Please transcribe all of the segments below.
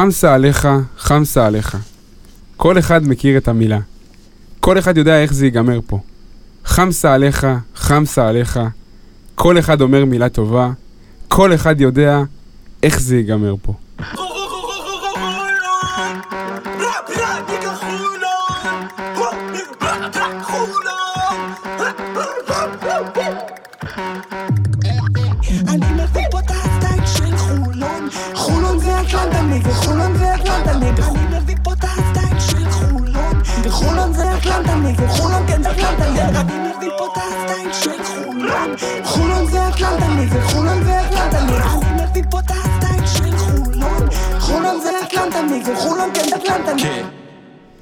חמסה עליך, חמסה עליך. כל אחד מכיר את המילה. כל אחד יודע איך זה ייגמר פה. חמסה עליך, חמסה עליך. כל אחד אומר מילה טובה. כל אחד יודע איך זה ייגמר פה.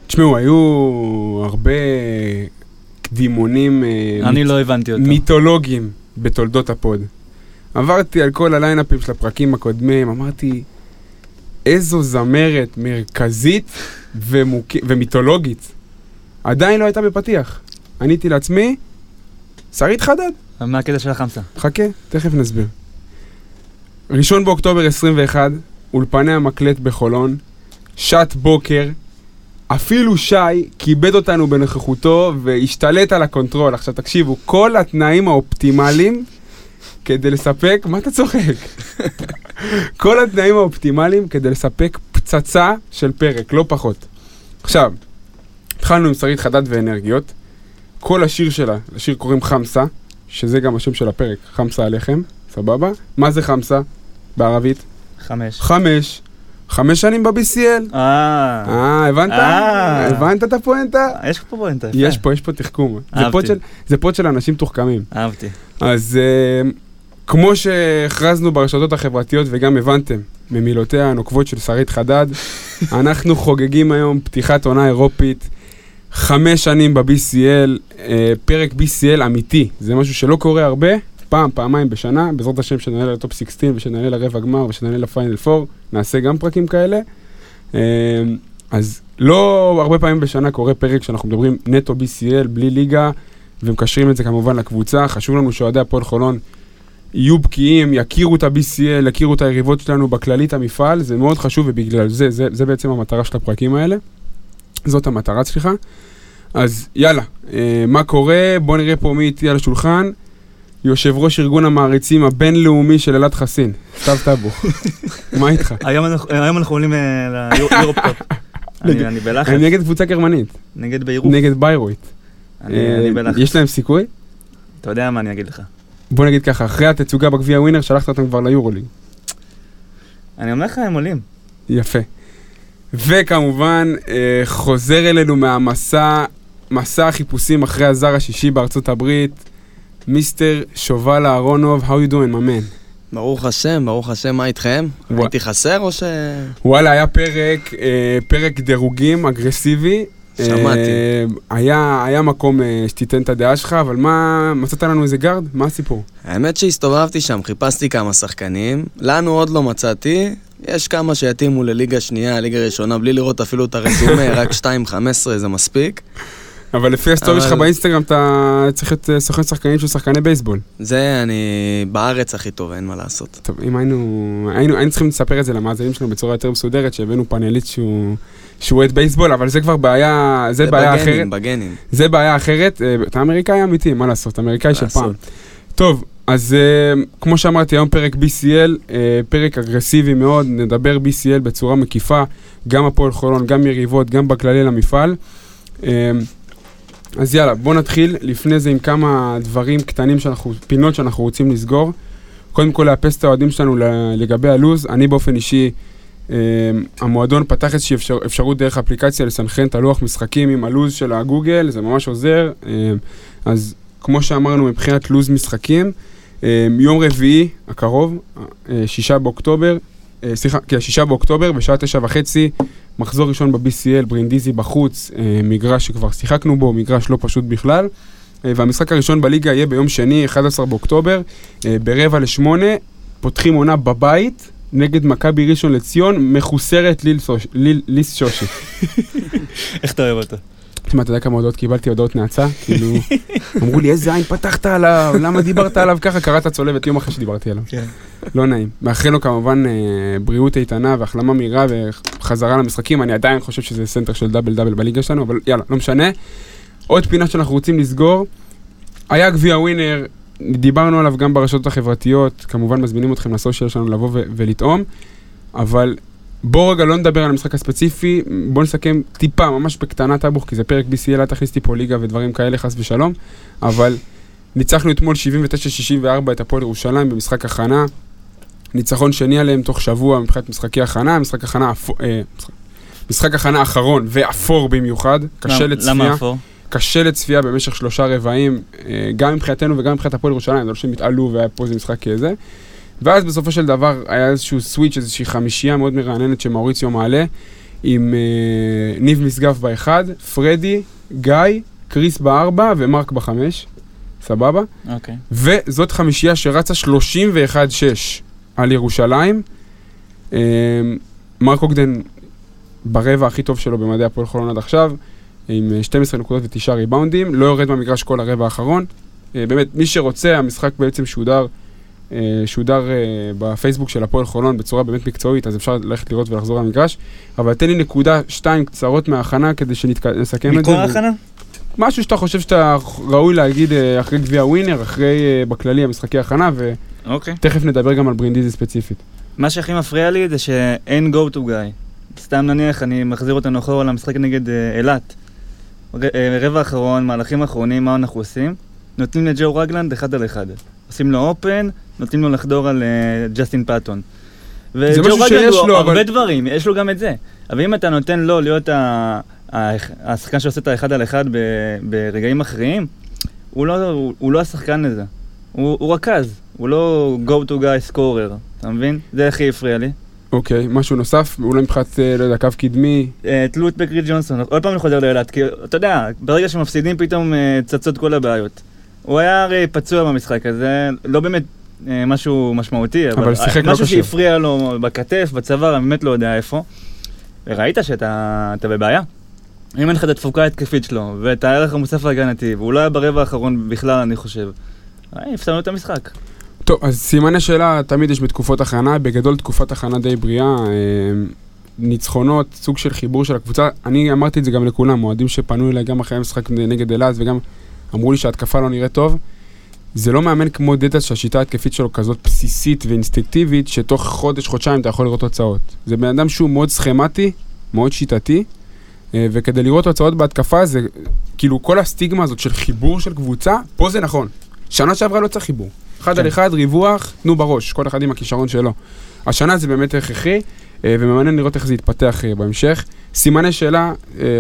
תשמעו, היו הרבה קדימונים אה, אני לא הבנתי אותו. מיתולוגיים בתולדות הפוד. עברתי על כל הליינאפים של הפרקים הקודמים, אמרתי, איזו זמרת מרכזית ומוק... ומיתולוגית עדיין לא הייתה בפתיח. עניתי לעצמי, שרית חדד. מה הקטע של החמסה? חכה, תכף נסביר. ראשון באוקטובר 21, אולפני המקלט בחולון, שעת בוקר, אפילו שי כיבד אותנו בנוכחותו והשתלט על הקונטרול. עכשיו תקשיבו, כל התנאים האופטימליים כדי לספק, מה אתה צוחק? כל התנאים האופטימליים כדי לספק פצצה של פרק, לא פחות. עכשיו, התחלנו עם שרית חדד ואנרגיות. כל השיר שלה, לשיר קוראים חמסה, שזה גם השם של הפרק, חמסה עליכם, סבבה? מה זה חמסה בערבית? חמש. חמש. חמש שנים ב-BCL. אה, אה, הבנת? אה. הבנת את הפואנטה? יש פה פואנטה, יפה. יש פה, יש פה תחכום. אהבתי. זה פוד של אנשים תוחכמים. אהבתי. אז אה, כמו שהכרזנו ברשתות החברתיות וגם הבנתם ממילותיה הנוקבות של שרית חדד, אנחנו חוגגים היום פתיחת עונה אירופית, חמש שנים ב-BCL, אה, פרק BCL אמיתי, זה משהו שלא קורה הרבה, פעם, פעמיים בשנה, בעזרת השם שנעלה לטופ 16 ושנעלה לרבע גמר ושנעלה לפיינל 4, נעשה גם פרקים כאלה. אה, אז לא הרבה פעמים בשנה קורה פרק שאנחנו מדברים נטו BCL, בלי ליגה, ומקשרים את זה כמובן לקבוצה. חשוב לנו שאוהדי הפועל חולון יהיו בקיאים, יכירו את ה-BCL, יכירו את היריבות שלנו בכללית המפעל, זה מאוד חשוב ובגלל זה, זה, זה בעצם המטרה של הפרקים האלה. זאת המטרה, סליחה. אז יאללה, אה, מה קורה? בואו נראה פה מי איתי על השולחן. יושב ראש ארגון המעריצים הבינלאומי של אלעד חסין, סתיו טאבו. מה איתך? היום אנחנו- עולים אה, ליורופקאפ. אני בלחץ. אני נגד קבוצה גרמנית, נגד ביירות. נגד ביירויט. אני אה, בלחץ. יש להם סיכוי? אתה יודע מה אני אגיד לך. בוא נגיד ככה, אחרי התצוגה בגביע ווינר, שלחת אותם כבר ליורוליג. אני אומר לך, הם עולים. יפה. וכמובן, אה, חוזר אלינו מהמסע, מסע החיפושים אחרי הזר השישי בארצות הברית, מיסטר שובל אהרונוב, how you doing, my man? ברוך השם, ברוך השם, מה איתכם? ווא- הייתי חסר או ש... וואלה, היה פרק, אה, פרק דירוגים אגרסיבי. שמעתי. אה, היה, היה מקום אה, שתיתן את הדעה שלך, אבל מה, מצאת לנו איזה גארד? מה הסיפור? האמת שהסתובבתי שם, חיפשתי כמה שחקנים. לנו עוד לא מצאתי. יש כמה שיתאימו לליגה שנייה, ליגה ראשונה, בלי לראות אפילו את הרזומה, רק 2.15 זה מספיק. אבל לפי הסטורי שלך באינסטגרם אתה צריך להיות אה, סוכן שחקנים של שחקני בייסבול. זה אני בארץ הכי טוב, אין מה לעשות. טוב, אם היינו, היינו, היינו צריכים לספר את זה למאזינים שלנו בצורה יותר מסודרת, שהבאנו פאנליסט שהוא, שהוא אוהד בייסבול, אבל זה כבר בעיה, זה בעיה אחרת. בגנים, בגנים. זה בעיה אחרת. אה, אתה אמריקאי אמיתי, מה לעשות? אמריקאי של. פעם. טוב, אז אה, כמו שאמרתי, היום פרק BCL, פרק אגרסיבי מאוד, נדבר BCL בצורה מקיפה, גם הפועל חולון, גם יריבות, גם בכללי למפעל. אז יאללה, בוא נתחיל לפני זה עם כמה דברים קטנים שאנחנו, פינות שאנחנו רוצים לסגור. קודם כל לאפס את האוהדים שלנו לגבי הלוז. אני באופן אישי, אה, המועדון פתח איזושהי אפשר, אפשרות דרך אפליקציה לסנכרן את הלוח משחקים עם הלוז של הגוגל, זה ממש עוזר. אה, אז כמו שאמרנו, מבחינת לוז משחקים, אה, יום רביעי הקרוב, אה, שישה באוקטובר, סליחה, כן, שישה באוקטובר, בשעה תשע וחצי, מחזור ראשון ב-BCL, ברינדיזי בחוץ, אה, מגרש שכבר שיחקנו בו, מגרש לא פשוט בכלל. אה, והמשחק הראשון בליגה יהיה ביום שני, 11 באוקטובר, אה, ברבע לשמונה, פותחים עונה בבית. נגד מכבי ראשון לציון, מחוסרת ליל סוש- ליל- ליס שושי. איך אתה אוהב אותו? תשמע, אתה יודע כמה הודעות קיבלתי, הודעות נאצה? כאילו, אמרו לי, איזה עין פתחת עליו, למה דיברת עליו ככה? קרע צולבת יום אחרי שדיברתי עליו. כן. לא נעים. מאחל לו כמובן אה, בריאות איתנה והחלמה מהירה וחזרה למשחקים. אני עדיין חושב שזה סנטר של double double בליגה שלנו, אבל יאללה, לא משנה. עוד פינה שאנחנו רוצים לסגור. היה גביע ווינר, דיברנו עליו גם ברשתות החברתיות, כמובן מזמינים אתכם ל social שלנו לבוא ולטעום, אבל בואו רגע לא נדבר על המשחק הספציפי, בואו נסכם טיפה, ממש בקטנה טאבוך, כי זה פרק BCL, אל תכניס לי פה ליגה ודברים כאלה, חס ושלום, אבל ניצחנו אתמול 79-64 את הפועל ירושלים במשחק הכנה, ניצחון שני עליהם תוך שבוע מבחינת משחקי הכנה, משחק הכנה, אפו- אה, משחק- משחק הכנה אחרון ואפור במיוחד, קשה למה- לצפייה. למה אפור? קשה לצפייה במשך שלושה רבעים, אה, גם מבחינתנו וגם מבחינת הפועל ירושלים, זה לא שהם התעלו והיה פה איזה משחק כזה. ואז בסופו של דבר היה איזשהו סוויץ', איזושהי חמישייה מאוד מרעננת שמאוריציו מעלה, עם אה, ניב משגב באחד, פרדי, גיא, קריס בארבע ומרק בחמש, סבבה? אוקיי. וזאת חמישייה שרצה 31-6 על ירושלים. אה, מרק אוגדן ברבע הכי טוב שלו במדעי הפועל חולון עד עכשיו, עם אה, 12 נקודות ותשעה ריבאונדים, לא יורד מהמגרש כל הרבע האחרון. אה, באמת, מי שרוצה, המשחק בעצם שודר, אה, שודר אה, בפייסבוק של הפועל חולון בצורה באמת מקצועית, אז אפשר ללכת לראות ולחזור למגרש. אבל תן לי נקודה, שתיים קצרות מההכנה כדי שנסכם את זה. מכל ההכנה? משהו שאתה חושב שאתה ראוי להגיד אה, אחרי גביע ווינר, אחרי אה, בכללי המשחקי הכנה, אוקיי. ותכף נדבר גם על ברינדיזי ספציפית. מה שהכי מפריע לי זה שאין go to guy. סתם נניח, אני מחזיר אותנו אחורה למשחק נגד אה, אילת. אה, רבע אחרון, מהלכים אחרונים, מה אנחנו עושים? נותנים לג'ו רגלנד אחד על אחד. עושים לו אופן, נותנים לו לחדור על אה, ג'סטין פאטון. זה וג'ו משהו שיש הוא לו, הרבה אבל- דברים, יש לו גם את זה. אבל אם אתה נותן לו להיות ה- השחקן שעושה את האחד על אחד ב- ברגעים אחרים, הוא לא, הוא, הוא לא השחקן לזה. הוא, הוא רכז, הוא לא go to guy scorer, אתה מבין? זה הכי הפריע לי. אוקיי, משהו נוסף? אולי מבחינת, אה, לא יודע, קו קדמי? אה, תלו את בקרי ג'ונסון, עוד פעם אני חוזר לאילת, כי אתה יודע, ברגע שמפסידים פתאום אה, צצות כל הבעיות. הוא היה הרי פצוע במשחק הזה, לא באמת אה, משהו משמעותי, אבל, אבל לא משהו קשה. שהפריע לו בכתף, בצוואר, אני באמת לא יודע איפה. וראית שאתה אתה בבעיה. אם אין לך את התפוקה ההתקפית שלו, ואת הערך המוסף ההגנתי, והוא לא היה ברבע האחרון בכלל, אני חושב. אה, הפסדנו את המשחק. טוב, אז סימני שאלה תמיד יש בתקופות הכנה, בגדול תקופת הכנה די בריאה, אה, ניצחונות, סוג של חיבור של הקבוצה. אני אמרתי את זה גם לכולם, אוהדים שפנו אליי גם אחרי המשחק נגד אילת וגם אמרו לי שההתקפה לא נראית טוב. זה לא מאמן כמו דטה שהשיטה ההתקפית שלו כזאת בסיסית ואינסטינקטיבית, שתוך חודש, חודשיים אתה יכול לראות תוצאות. זה בן אדם שהוא מאוד סכמטי, מאוד שיטתי, אה, וכדי לראות תוצאות בהתקפה זה, כאילו כל הסטיגמה הזאת של חיבור של קבוצה, פה זה נכון. שנה שעברה לא צריך חיבור. אחד כן. על אחד, ריווח, תנו בראש, כל אחד עם הכישרון שלו. השנה זה באמת הכרחי, אה, ומעניין לראות איך זה יתפתח אה, בהמשך. סימני שאלה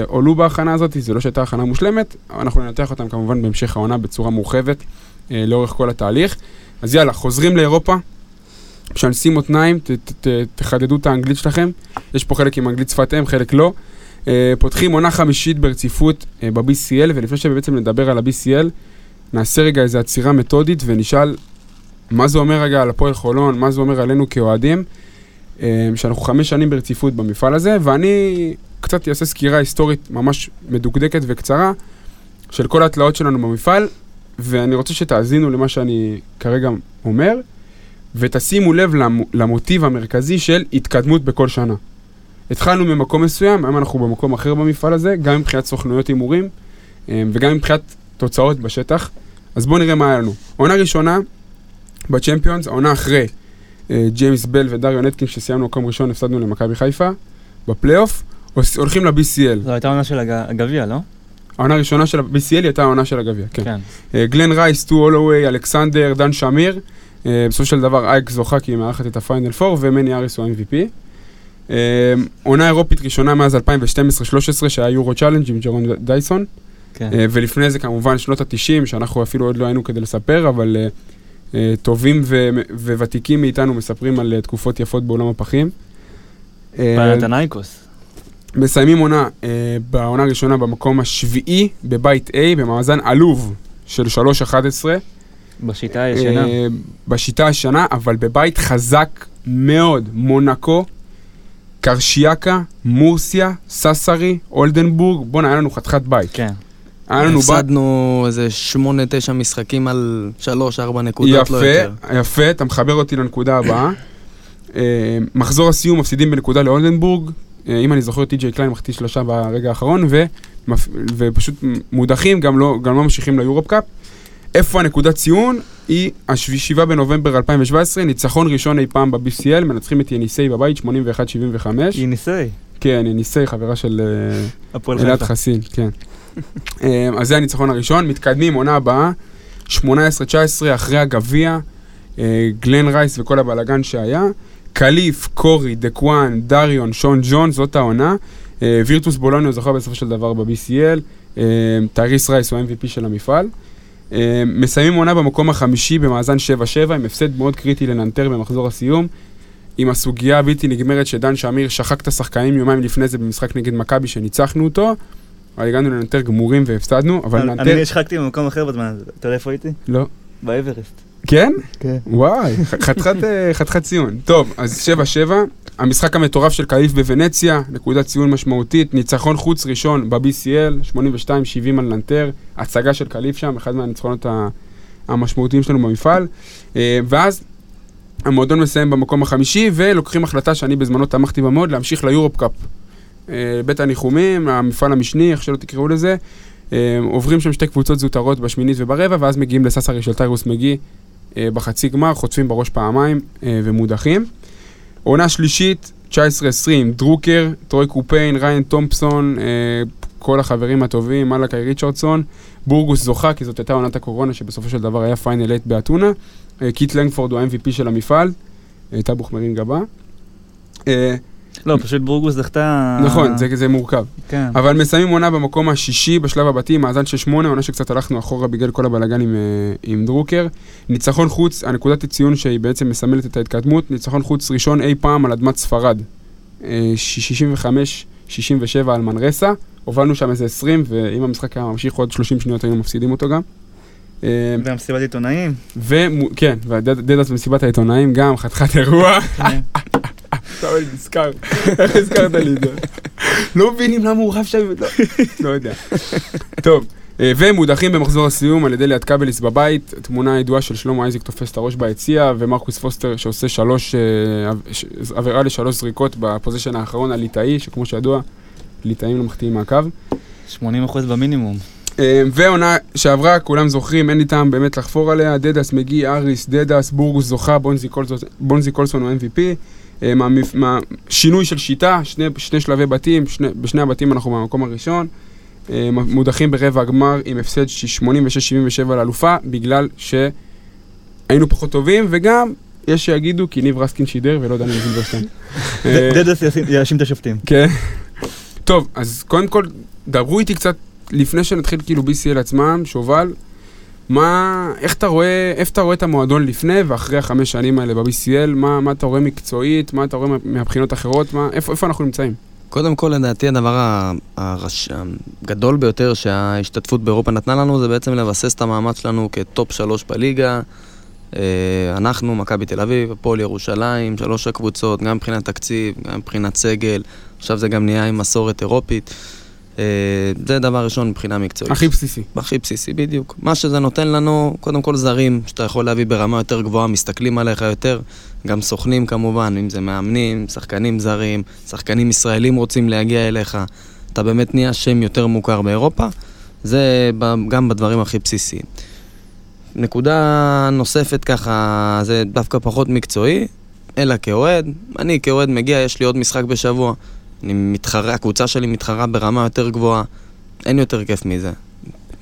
עולו בהכנה הזאת, זה לא שהייתה הכנה מושלמת, אנחנו ננתח אותם כמובן בהמשך העונה בצורה מורחבת, לאורך כל התהליך. אז יאללה, חוזרים לאירופה, משנסים מותניים, ת, ת, ת, תחדדו את האנגלית שלכם, יש פה חלק עם אנגלית שפת אם, חלק לא. אה, פותחים עונה חמישית ברציפות אה, ב-BCL, ולפני שבעצם נדבר על ה-BCL, נעשה רגע איזו עצירה מתודית ונשאל מה זה אומר רגע על הפועל חולון, מה זה אומר עלינו כאוהדים, אה, שאנחנו חמש שנים ברציפות במפעל הזה, ואני קצת אעשה סקירה היסטורית ממש מדוקדקת וקצרה של כל התלאות שלנו במפעל, ואני רוצה שתאזינו למה שאני כרגע אומר, ותשימו לב למ- למוטיב המרכזי של התקדמות בכל שנה. התחלנו ממקום מסוים, היום אנחנו במקום אחר במפעל הזה, גם מבחינת סוכנויות הימורים אה, וגם מבחינת תוצאות בשטח. אז בואו נראה מה היה לנו. עונה ראשונה בצ'מפיונס, העונה אחרי אה, ג'יימס בל ודריון אטקינס, שסיימנו מקום ראשון, הפסדנו למכבי חיפה בפלייאוף, הולכים ל-BCL. זו הייתה עונה של הג- הגביע, לא? העונה הראשונה של ה-BCL הייתה העונה של הגביע, כן. כן. אה, גלן רייס, טו הולווי, אלכסנדר, דן שמיר. אה, בסופו של דבר AEK זוכה כי היא מארחת את הפיינל 4 ומני האריס הוא ה-MVP. אה, עונה אירופית ראשונה מאז 2012-2013 שהיה יורו צ'אלנג' עם ג'רון דייסון. כן. ולפני זה כמובן שנות ה-90 שאנחנו אפילו עוד לא היינו כדי לספר, אבל טובים ו- וותיקים מאיתנו מספרים על תקופות יפות בעולם הפחים. אה, פנתנייקוס. מסיימים עונה אה, בעונה הראשונה במקום השביעי בבית A במאזן עלוב של 3-11. בשיטה הישנה. אה, בשיטה השנה, אבל בבית חזק מאוד, מונקו. קרשיאקה, מורסיה, ססרי, אולדנבורג, בואנה, היה לנו חתיכת בית. כן. היה לנו. הפסדנו איזה שמונה, תשע משחקים על שלוש, ארבע נקודות, לא יפה, יותר. יפה, אתה מחבר אותי לנקודה הבאה. אה, מחזור הסיום מפסידים בנקודה לאולדנבורג. אה, אם אני זוכר, טי.ג'יי קליין מחטיא שלושה ברגע האחרון, ומפ- ופשוט מודחים, גם לא, גם לא ממשיכים ליורופ קאפ. איפה הנקודת ציון? היא ה-7 בנובמבר 2017, ניצחון ראשון אי פעם ב-BCL, מנצחים את יניסי בבית, 81-75. יניסי. כן, יניסי, חברה של אה, אלעד. חסין, כן. אה, אז זה הניצחון הראשון, מתקדמים, עונה הבאה, 18-19 אחרי הגביע, גלן רייס וכל הבלאגן שהיה, קליף, קורי, דקואן, דריון, שון ג'ון, זאת העונה. אה, וירטוס בולוניה זכה בסופו של דבר ב-BCL, אה, טייריס רייס הוא ה-MVP של המפעל. אה, מסיימים עונה במקום החמישי במאזן 7-7, עם הפסד מאוד קריטי לננטר במחזור הסיום. עם הסוגיה הבלתי נגמרת שדן שמיר שחק את השחקנים יומיים לפני זה במשחק נגד מכבי שניצחנו אותו. הגענו לננטר גמורים והפסדנו, אבל אני ננטר... השחקתי במקום אחר בזמן הזה. אתה יודע איפה הייתי? לא. באברסט. כן? כן. וואי, חתיכת אה, ציון. טוב, אז 7-7, המשחק המטורף של קליף בוונציה, נקודת ציון משמעותית, ניצחון חוץ ראשון ב-BCL, 82-70 על ננטר, הצגה של קליף שם, אחד מהניצחונות המשמעותיים שלנו במפעל. אה, ואז המועדון מסיים במקום החמישי, ולוקחים החלטה שאני בזמנו תמכתי בה מאוד, להמשיך ליורופ קאפ. אה, בית הניחומים, המפעל המשני, איך שלא תקראו לזה. עוברים שם שתי קבוצות זוטרות בשמינית וברבע, ואז מגיעים לסאסרי של טיירוס מגי בחצי גמר, חוטפים בראש פעמיים אה, ומודחים. עונה שלישית, 19-20, דרוקר, טרוי קופיין, ראיין תומפסון, אה, כל החברים הטובים, מלאקי ריצ'רדסון, בורגוס זוכה, כי זאת הייתה עונת הקורונה, שבסופו של דבר היה פיינל 8 באתונה. אה, קיט לנגפורד הוא ה-MVP של המפעל, אה, טאבוך מרים גבה. אה, לא, פשוט בורגוס זכתה... נכון, זה, זה מורכב. כן. אבל מסיימים עונה במקום השישי בשלב הבתים, מאזן של שמונה, עונה שקצת הלכנו אחורה בגלל כל הבלאגן עם, אה, עם דרוקר. ניצחון חוץ, הנקודת הציון שהיא בעצם מסמלת את ההתקדמות, ניצחון חוץ ראשון אי פעם על אדמת ספרד. אה, 65-67 על מנרסה, הובלנו שם איזה 20, ואם המשחק היה ממשיך עוד 30 שניות היינו מפסידים אותו גם. אה, והמסיבת עיתונאים. וכן, והדדס במסיבת העיתונאים גם, חתיכת אירוע. עכשיו אני נזכר, איך הזכרת לי את זה? לא מבינים למה הוא רב שם, לא- לא יודע. טוב, אה, ומודחים במחזור הסיום על ידי ליאת קבליס בבית, תמונה ידועה של שלמה אייזיק תופס את הראש ביציע, ומרקוס פוסטר שעושה שלוש, אה, עבירה לשלוש זריקות בפוזיישן האחרון על ליטאי, שכמו שידוע, ליטאים לא מחטיאים מהקו. 80 אחוז במינימום. אה, ועונה שעברה, כולם זוכרים, אין לי טעם באמת לחפור עליה, דדס מגי, אריס, דדס, בורגוס זוכה, בונזי קולסון הוא MVP. אה, מהמפ- מהשינוי של שיטה, שני, שני שלבי בתים, שני, בשני הבתים אנחנו במקום הראשון. אה, מודחים ברבע הגמר עם הפסד ש- 86-77 לאלופה, בגלל שהיינו פחות טובים, וגם, יש שיגידו, כי ניב רסקין שידר ולא דניאל זילברשטיין. אה, דדס יאשים את השופטים. כן. טוב, אז קודם כל, דברו איתי קצת, לפני שנתחיל כאילו BCL עצמם, שובל, מה, איך אתה רואה, איפה אתה רואה את המועדון לפני ואחרי החמש שנים האלה ב-BCL, מה, מה אתה רואה מקצועית, מה אתה רואה מה- מהבחינות האחרות, מה, איפה, איפה אנחנו נמצאים? קודם כל, לדעתי, הדבר הרש... הגדול ביותר שההשתתפות באירופה נתנה לנו זה בעצם לבסס את המאמץ שלנו כטופ שלוש בליגה. אה, אנחנו, מכבי תל אביב, הפועל ירושלים, שלוש הקבוצות, גם מבחינת תקציב, גם מבחינת סגל. עכשיו זה גם נהיה עם מסורת אירופית. אה, זה דבר ראשון מבחינה מקצועית. הכי בסיסי. הכי בסיסי, בדיוק. מה שזה נותן לנו, קודם כל זרים, שאתה יכול להביא ברמה יותר גבוהה, מסתכלים עליך יותר, גם סוכנים כמובן, אם זה מאמנים, שחקנים זרים, שחקנים ישראלים רוצים להגיע אליך, אתה באמת נהיה שם יותר מוכר באירופה, זה גם בדברים הכי בסיסיים. נקודה נוספת ככה, זה דווקא פחות מקצועי, אלא כאוהד. אני כאוהד מגיע, יש לי עוד משחק בשבוע. אני מתחרה, הקבוצה שלי מתחרה ברמה יותר גבוהה. אין יותר כיף מזה.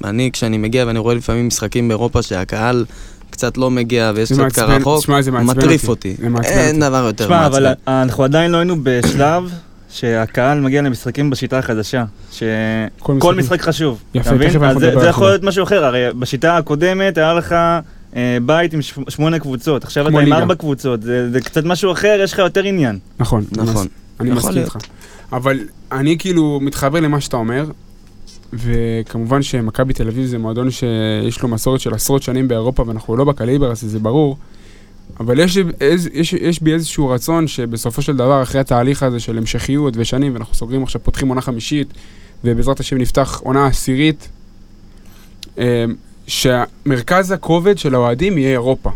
אני, כשאני מגיע ואני רואה לפעמים משחקים באירופה שהקהל קצת לא מגיע ויש זה קצת מעצבן- קר רחוק, זה מעצבן מטריף אותי. זה מעצבן אין. דבר יותר תשמע, אבל מעצבן. אנחנו עדיין לא היינו בשלב שהקהל מגיע למשחקים בשיטה החדשה. כל שכל משחק- חשוב. יפה? תכף אנחנו זה- נדבר זה על יכול זה. להיות משהו אחר, הרי בשיטה הקודמת היה לך אה, בית עם שמונה קבוצות, עכשיו אתה עם. ארבע קבוצות, זה זה קצת משהו אחר, יש לך יותר עניין. נכון. נכון. אני יכול מסכים. איתך. אבל אני כאילו מתחבר למה שאתה אומר, וכמובן שמכבי תל אביב זה מועדון שיש לו מסורת של עשרות שנים באירופה ואנחנו לא בקליבר הזה, זה ברור. אבל יש, איז, יש, יש בי איזשהו רצון שבסופו של דבר, אחרי התהליך הזה של המשכיות ושנים, ואנחנו סוגרים עכשיו, פותחים עונה חמישית, ובעזרת השם נפתח עונה עשירית, אה, שמרכז הכובד של האוהדים יהיה אירופה.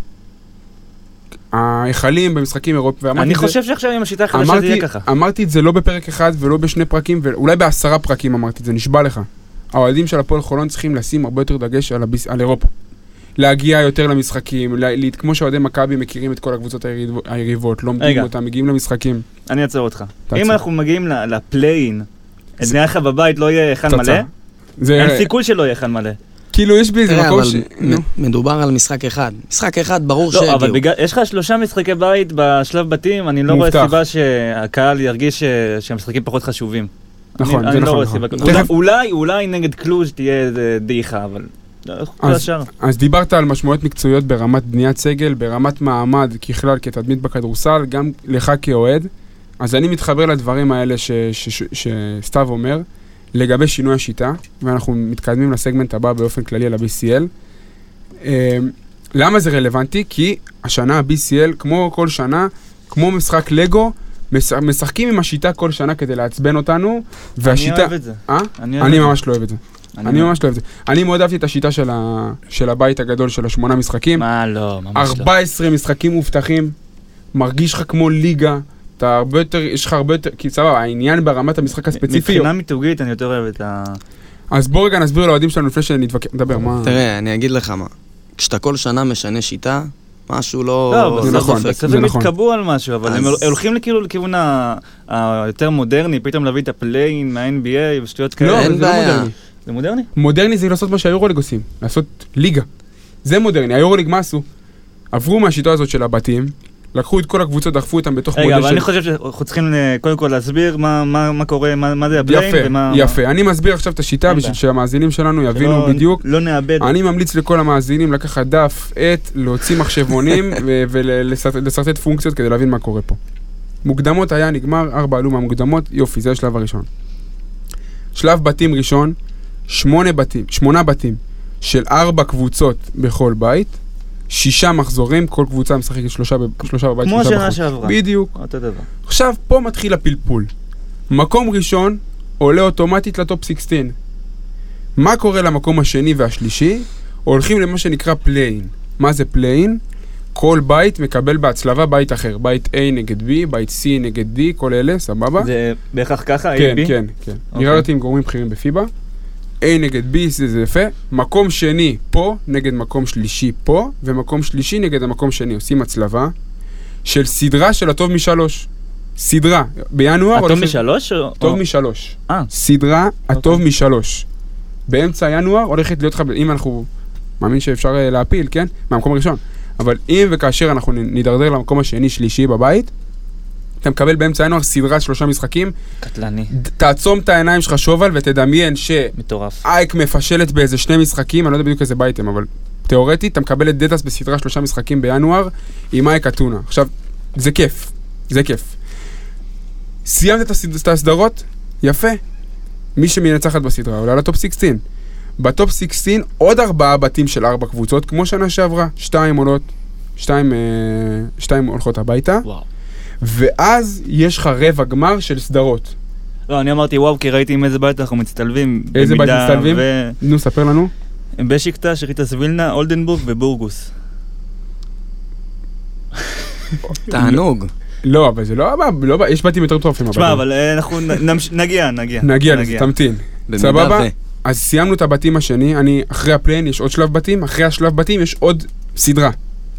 ההיכלים במשחקים אירופיים, ואמרתי אני את זה- חושב שעכשיו עם השיטה החדשה זה יהיה ככה. אמרתי את זה לא בפרק אחד ולא בשני פרקים, ואולי בעשרה פרקים אמרתי את זה, נשבע לך. האוהדים של הפועל חולון צריכים לשים הרבה יותר דגש על, הביס, על אירופה. להגיע יותר למשחקים, לה, לה, כמו שאוהדי מכבי מכירים את כל הקבוצות היריב, היריבות, לומדים רגע. אותם, מגיעים למשחקים. אני אעצור אותך. תעצור. אם אנחנו מגיעים לפליין, זה- נראה לך בבית לא יהיה היכל מלא? זה, אין סיכוי שלא יהיה היכל מלא. כאילו יש בי איזה מקום אבל ש... מדובר על משחק אחד. משחק אחד, ברור לא, אבל. בגלל, יש לך שלושה משחקי בית בשלב בתים, אני לא רואה. סיבה שהקהל ירגיש שהמשחקים פחות חשובים. נכון, אני, זה אני לא נכון, רואה נכון. אולי, אולי, נגד קלוז' תהיה איזה דעיכה, אבל... לא, אז-. אז דיברת על משמעויות מקצועיות ברמת בניית סגל, ברמת מעמד ככלל כתדמית בכדורסל, גם לך כאוהד. אז אני מתחבר לדברים האלה ש- ש- ש- שסתיו אומר, לגבי שינוי השיטה, ואנחנו מתקדמים לסגמנט הבא באופן כללי על ה-BCL. אמ, למה זה רלוונטי? כי השנה ה-BCL, כמו כל שנה, כמו משחק לגו, מש- משחקים עם השיטה כל שנה כדי לעצבן אותנו, והשיטה... אני אוהב את זה. אה? אני אני. ממש לא אוהב את זה. אני ממש לא אוהב את זה. אני מאוד אהבתי את השיטה של, ה... של הבית הגדול של השמונה משחקים. מה לא, ממש לא. 14 משחקים מובטחים, מרגיש לך כמו ליגה, אתה הרבה יותר, יש לך הרבה יותר, כי סבבה, העניין ברמת המשחק הספציפי. מבחינה מיתוגית אני יותר אוהב את ה... אז בוא רגע נסביר לאוהדים שלנו לפני שנתווכח, נדבר, מה... תראה, אני אגיד לך מה. כשאתה כל שנה משנה שיטה, משהו לא... לא, זה בסוף- נכון, בסוף זה הם נכון. התקבעו על משהו, אבל הם הולכים כאילו לכיוון היותר מודרני, פתאום להביא את ה play-in מה-NBA ושטויות כאלה. לא, אין אבל זה לא בעיה. מודרני. זה מודרני? מודרני זה לעשות מה שהיורוליג עושים, לעשות ליגה. זה מודרני, היורוליג מה עשו? עברו מהשיטה הזאת של הבתים, לקחו את כל הקבוצות, דחפו אותם בתוך רגע, מודל אבל של... אני חושב שאנחנו צריכים אה, קודם כל להסביר מה- מה מה קורה, מה מה זה ה play-in יפה, ומה... יפה. אני מסביר עכשיו את השיטה בשביל. שהמאזינים שלנו יבינו שלא- בדיוק. לא נאבד. אני ממליץ לכל המאזינים לקחת דף, עט, להוציא מחשבונים ולשרטט פונקציות כדי להבין מה קורה פה. מוקדמות היה נגמר, ארבע עלו מהמוקדמות, יופי, זה השלב הראשון. שלב בתים ראשון, שמונה בתים, שמונה בתים של ארבע קבוצות בכל בית, שישה מחזורים, כל קבוצה משחקת שלושה, שלושה בבית, כמו שלושה השנה בחוץ. שעברה. בדיוק. אותו דבר. עכשיו, פה מתחיל הפלפול. מקום ראשון עולה אוטומטית לטופ 16. מה קורה למקום השני והשלישי? הולכים למה שנקרא play-in. מה זה play-in? כל בית מקבל בהצלבה בית אחר. בית A נגד B, בית C נגד D, כל אלה, סבבה? זה בהכרח ככה, כן, AB? כן, כן. אוקיי. ביררתי עם גורמים בכירים בפיבה. A נגד B זה, זה יפה. מקום שני פה נגד מקום שלישי פה, ומקום שלישי נגד המקום שני. עושים הצלבה של סדרה של הטוב משלוש. סדרה. בינואר... הטוב הולכת- משלוש? טוב או- משלוש. אה. סדרה הטוב אוקיי. משלוש. באמצע ינואר הולכת להיות לך, אם אנחנו, מאמין שאפשר אה, להפיל, כן? מהמקום הראשון. אבל אם וכאשר אנחנו נידרדר למקום השני, שלישי בבית, אתה מקבל באמצע ינואר סדרת שלושה משחקים, קטלני. תעצום את העיניים שלך שובל ותדמיין מטורף. שאייק מפשלת באיזה שני משחקים, אני לא יודע בדיוק איזה בית הם, אבל תיאורטית, אתה מקבל את דטס בסדרה שלושה משחקים בינואר עם אייק אתונה. עכשיו, זה כיף, זה כיף. סיימת את הסד- את הסדרות? יפה. מי שמנצחת בסדרה עולה לטופ 16. בטופ 16 עוד ארבעה בתים של ארבע קבוצות, כמו שנה שעברה. שתיים עולות, שתיים, אה, שתיים הולכות הביתה, וואו. ואז יש לך רבע גמר של סדרות. לא, אני אמרתי וואו, כי ראיתי עם איזה בית אנחנו מצטלבים. איזה בית מצטלבים? ו- נו, ספר לנו. בשיקטש, ריטאס וילנה, אולדנבורג ובורגוס. תענוג. לא, אבל זה לא, הבא, לא, הבא, יש בתים יותר טובים. תשמע, אבל אה, אנחנו נמש- נגיע, נגיע. נגיע לזה, תמתין. סבבה? אז סיימנו את הבתים השני, אני, אחרי ה play-in יש עוד שלב בתים, אחרי השלב בתים יש עוד סדרה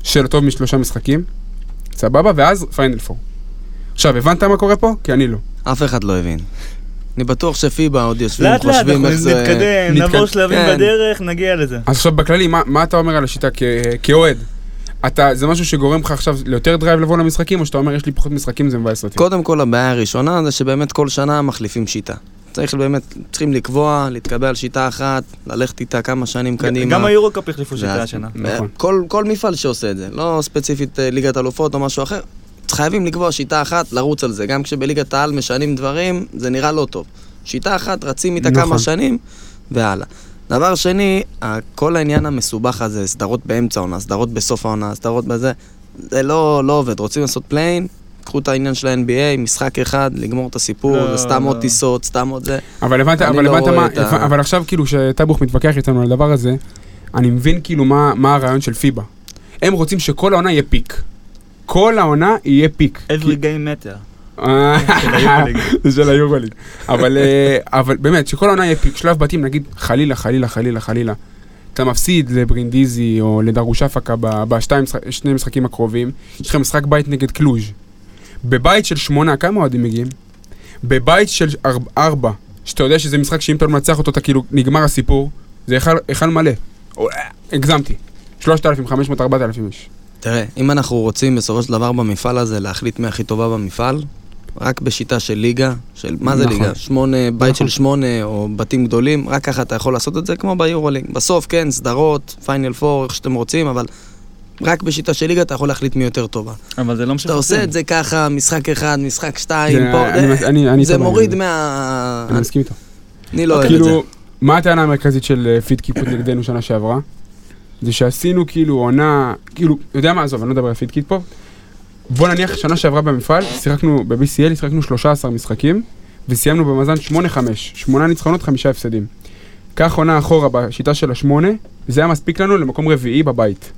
של הטוב משלושה משחקים, סבבה? ואז פיינל פור. עכשיו, הבנת מה קורה פה? כי אני לא. אף אחד לא הבין. אני בטוח שפיבה עוד יושבים, לאט לאט, חושבים אנחנו איך זה... נתקדם, נתקד- נעבור שלבים כן. בדרך, נגיע לזה. אז עכשיו בכללי, מה, מה אתה אומר על השיטה כ, כאוהד? אתה, זה משהו שגורם לך עכשיו ליותר drive לבוא למשחקים, או שאתה אומר, יש לי פחות משחקים, זה מבאס אותי? קודם כל, הבעיה הראשונה זה שבאמת כל שנה מחליפים שיטה. צריך באמת, צריכים לקבוע, להתקבע על שיטה אחת, ללכת איתה כמה שנים קדימה. גם היורו-קאפ החליפו שיטה ואז- השנה. נכון. כל, כל מפעל שעושה את זה, לא ספציפית אה, ליגת אלופות או משהו אחר, חייבים לקבוע שיטה אחת, לרוץ על זה. גם כשבליגת העל משנים דברים, זה נראה לא טוב. שיטה אחת, רצים איתה נכון. כמה שנים, והלאה. דבר שני, כל העניין המסובך הזה, סדרות באמצע העונה, סדרות בסוף העונה, סדרות בזה, זה לא, לא עובד. רוצים לעשות פליי-אין, קחו את העניין של ה-NBA, משחק אחד, לגמור את הסיפור, לא, סתם לא. עוד טיסות, סתם עוד זה. אבל הבנת, אבל לא הבנת מה, את ה- אבל עכשיו כאילו שטיינבוך מתווכח איתנו על הדבר הזה, אני מבין כאילו מה, מה הרעיון של פיב"א. הם רוצים שכל העונה יהיה peak. כל העונה יהיה peak. every game matter. זה של היורוליג. אבל, אה, אבל באמת, שכל העונה יהיה פיק, שלב בתים, נגיד, חלילה, חלילה, חלילה, חלילה. אתה מפסיד לברינדיזי או לדרושפקה בשני משחקים הקרובים, יש לך משחק בית נגד קלוז'. בבית של שמונה, כמה אוהדים מגיעים? בבית של אר- ארבע, שאתה יודע שזה משחק שאם אתה לא מנצח אותו, אתה כאילו, נגמר הסיפור, זה היכל- מלא. אה, הגזמתי. 3,500, 4,000 איש. תראה, אם אנחנו רוצים בסופו של דבר במפעל הזה להחליט מי הכי טובה במפעל, רק בשיטה של ליגה, של מה זה נכון. ליגה? שמונה, בית נכון. של שמונה או בתים גדולים, רק ככה אתה יכול לעשות את זה כמו ביורוליג. בסוף, כן, סדרות, פיינל פור, איך שאתם רוצים, אבל רק בשיטה של ליגה אתה יכול להחליט מי יותר טובה. אבל זה לא מה אתה עושה את זה ככה, משחק אחד, משחק שתיים, זה- פה, אני- זה- אני- אני זה מוריד מה... אני מסכים איתו. אני לא אוהב את זה. כאילו, מה הטענה המרכזית של אה, פיד קיפוט נגדנו שנה שעברה? זה שעשינו כאילו עונה, כאילו, יודע מה, עזוב, אני לא מדבר על פיד פה. בוא נניח, שנה שעברה במפעל, שיחקנו ב-BCL, שיחקנו 13 משחקים, וסיימנו במאזן 8-5, 8 ניצחונות, 5 הפסדים. קח עונה אחורה בשיטה של השמונה, זה היה מספיק לנו למקום רביעי בבית.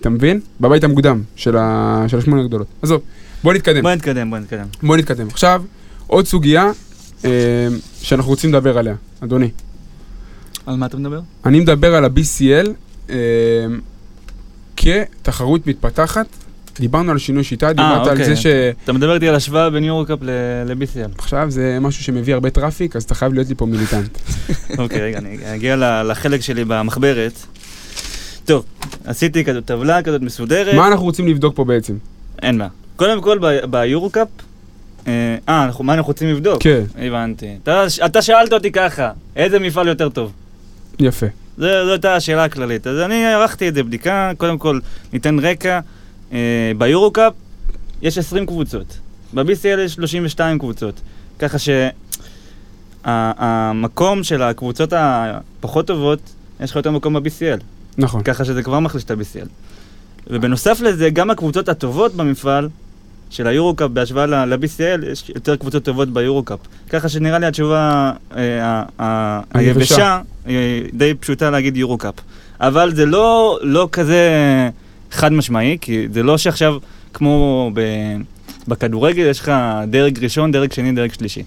אתה מבין? בבית המוקדם של, ה... של השמונה הגדולות. עזוב, בוא נתקדם. בוא נתקדם, בוא נתקדם. בוא נתקדם. עכשיו, עוד סוגיה אה, שאנחנו רוצים לדבר עליה, אדוני. על מה אתה מדבר? אני מדבר על ה-BCL כתחרות מתפתחת. דיברנו על שינוי שיטה, דיברת על אוקיי. זה ש... אתה מדבר איתי על השוואה בין יורו-קאפ ל- ל-BCL. עכשיו זה משהו שמביא הרבה traffic, אז אתה חייב להיות לי פה מיליטנט. אוקיי, רגע, אני אגיע לחלק שלי במחברת. טוב, עשיתי כזאת טבלה כזאת מסודרת. מה אנחנו רוצים לבדוק פה בעצם? אין בעיה. קודם כל, ב- ביורו-קאפ, אה, אה, אנחנו- מה אנחנו רוצים לבדוק? כן, הבנתי. אתה, אתה שאלת אותי ככה, איזה מפעל יותר טוב? יפה. זו הייתה השאלה הכללית. אז אני ערכתי את זה בדיקה, קודם כל ניתן רקע. אה, ביורו-קאפ יש 20 קבוצות, ב-BCL יש 32 קבוצות. ככה שהמקום של הקבוצות הפחות טובות, יש לך יותר מקום ב-BCL. נכון. ככה שזה כבר מחליש את ה-BCL. ובנוסף לזה, גם הקבוצות הטובות במפעל של היורו-קאפ בהשוואה ל-BCL, יש יותר קבוצות טובות ביורו-קאפ. ככה שנראה לי התשובה אה, היבשה. היא די פשוטה להגיד יורו-קאפ. אבל זה לא, לא כזה חד משמעי, כי זה לא שעכשיו, כמו ב, בכדורגל, יש לך דרג ראשון, דרג שני, דרג שלישי.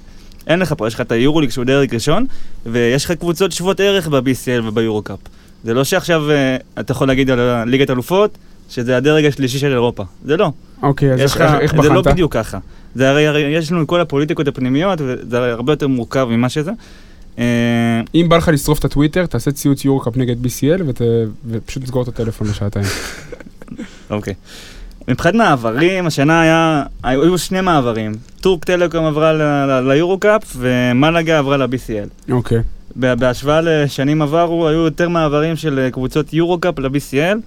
אין לך פה, יש לך את היורוליג שהוא דרג ראשון, ויש לך קבוצות שוות ערך ב-BCL וביורו-קאפ. זה לא שעכשיו אה, אתה יכול להגיד על ליגת אלופות, שזה הדרג השלישי של אירופה. זה לא. אוקיי, אז איך לך, איך- איך זה לא בחנת? בדיוק ככה. זה הרי, הרי יש לנו כל הפוליטיקות הפנימיות, וזה הרבה יותר מורכב ממה שזה. אה, אם בא לך לשרוף את הטוויטר, תעשה ציוץ יורו-קאפ נגד BCL ות- ופשוט תסגור את הטלפון לשעתיים. אוקיי. מבחינת מעברים, השנה היה, היו שני מעברים. טורק טלקום עברה ליורו-קאפ, ומלאגה עברה ל-BCL. אוקיי. בה- בהשוואה לשנים עברו, היו יותר מעברים של קבוצות יורו-קאפ ל-BCL,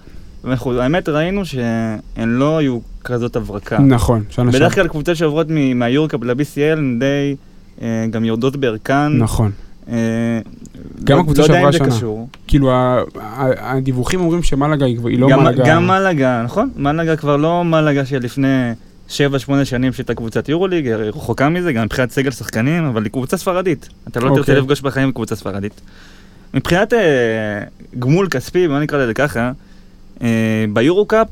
ואנחנו האמת ראינו שהן לא היו כזאת הברקה. נכון, שנה. בדרך כלל קבוצות שעוברות מ- מהיורו-קאפ ל-BCL הן די אה, גם יורדות בערכן. נכון. אה, גם לא- הקבוצה לא יודע שעברה אם זה השנה. קשור. כאילו, הדיווחים אומרים שמלאגה היא היא לא גם- מלאגה. גם מלאגה, נכון? מלאגה כבר לא מלאגה של לפני 7-8 שנים שהייתה קבוצת יורוליג, היא רחוקה מזה, גם מבחינת סגל שחקנים, אבל היא קבוצה ספרדית. אתה לא תרצה אוקיי. לפגוש בחיים קבוצה ספרדית. מבחינת אה, גמול כספי, בוא נקרא לזה ככה, אה, ביורו-קאפ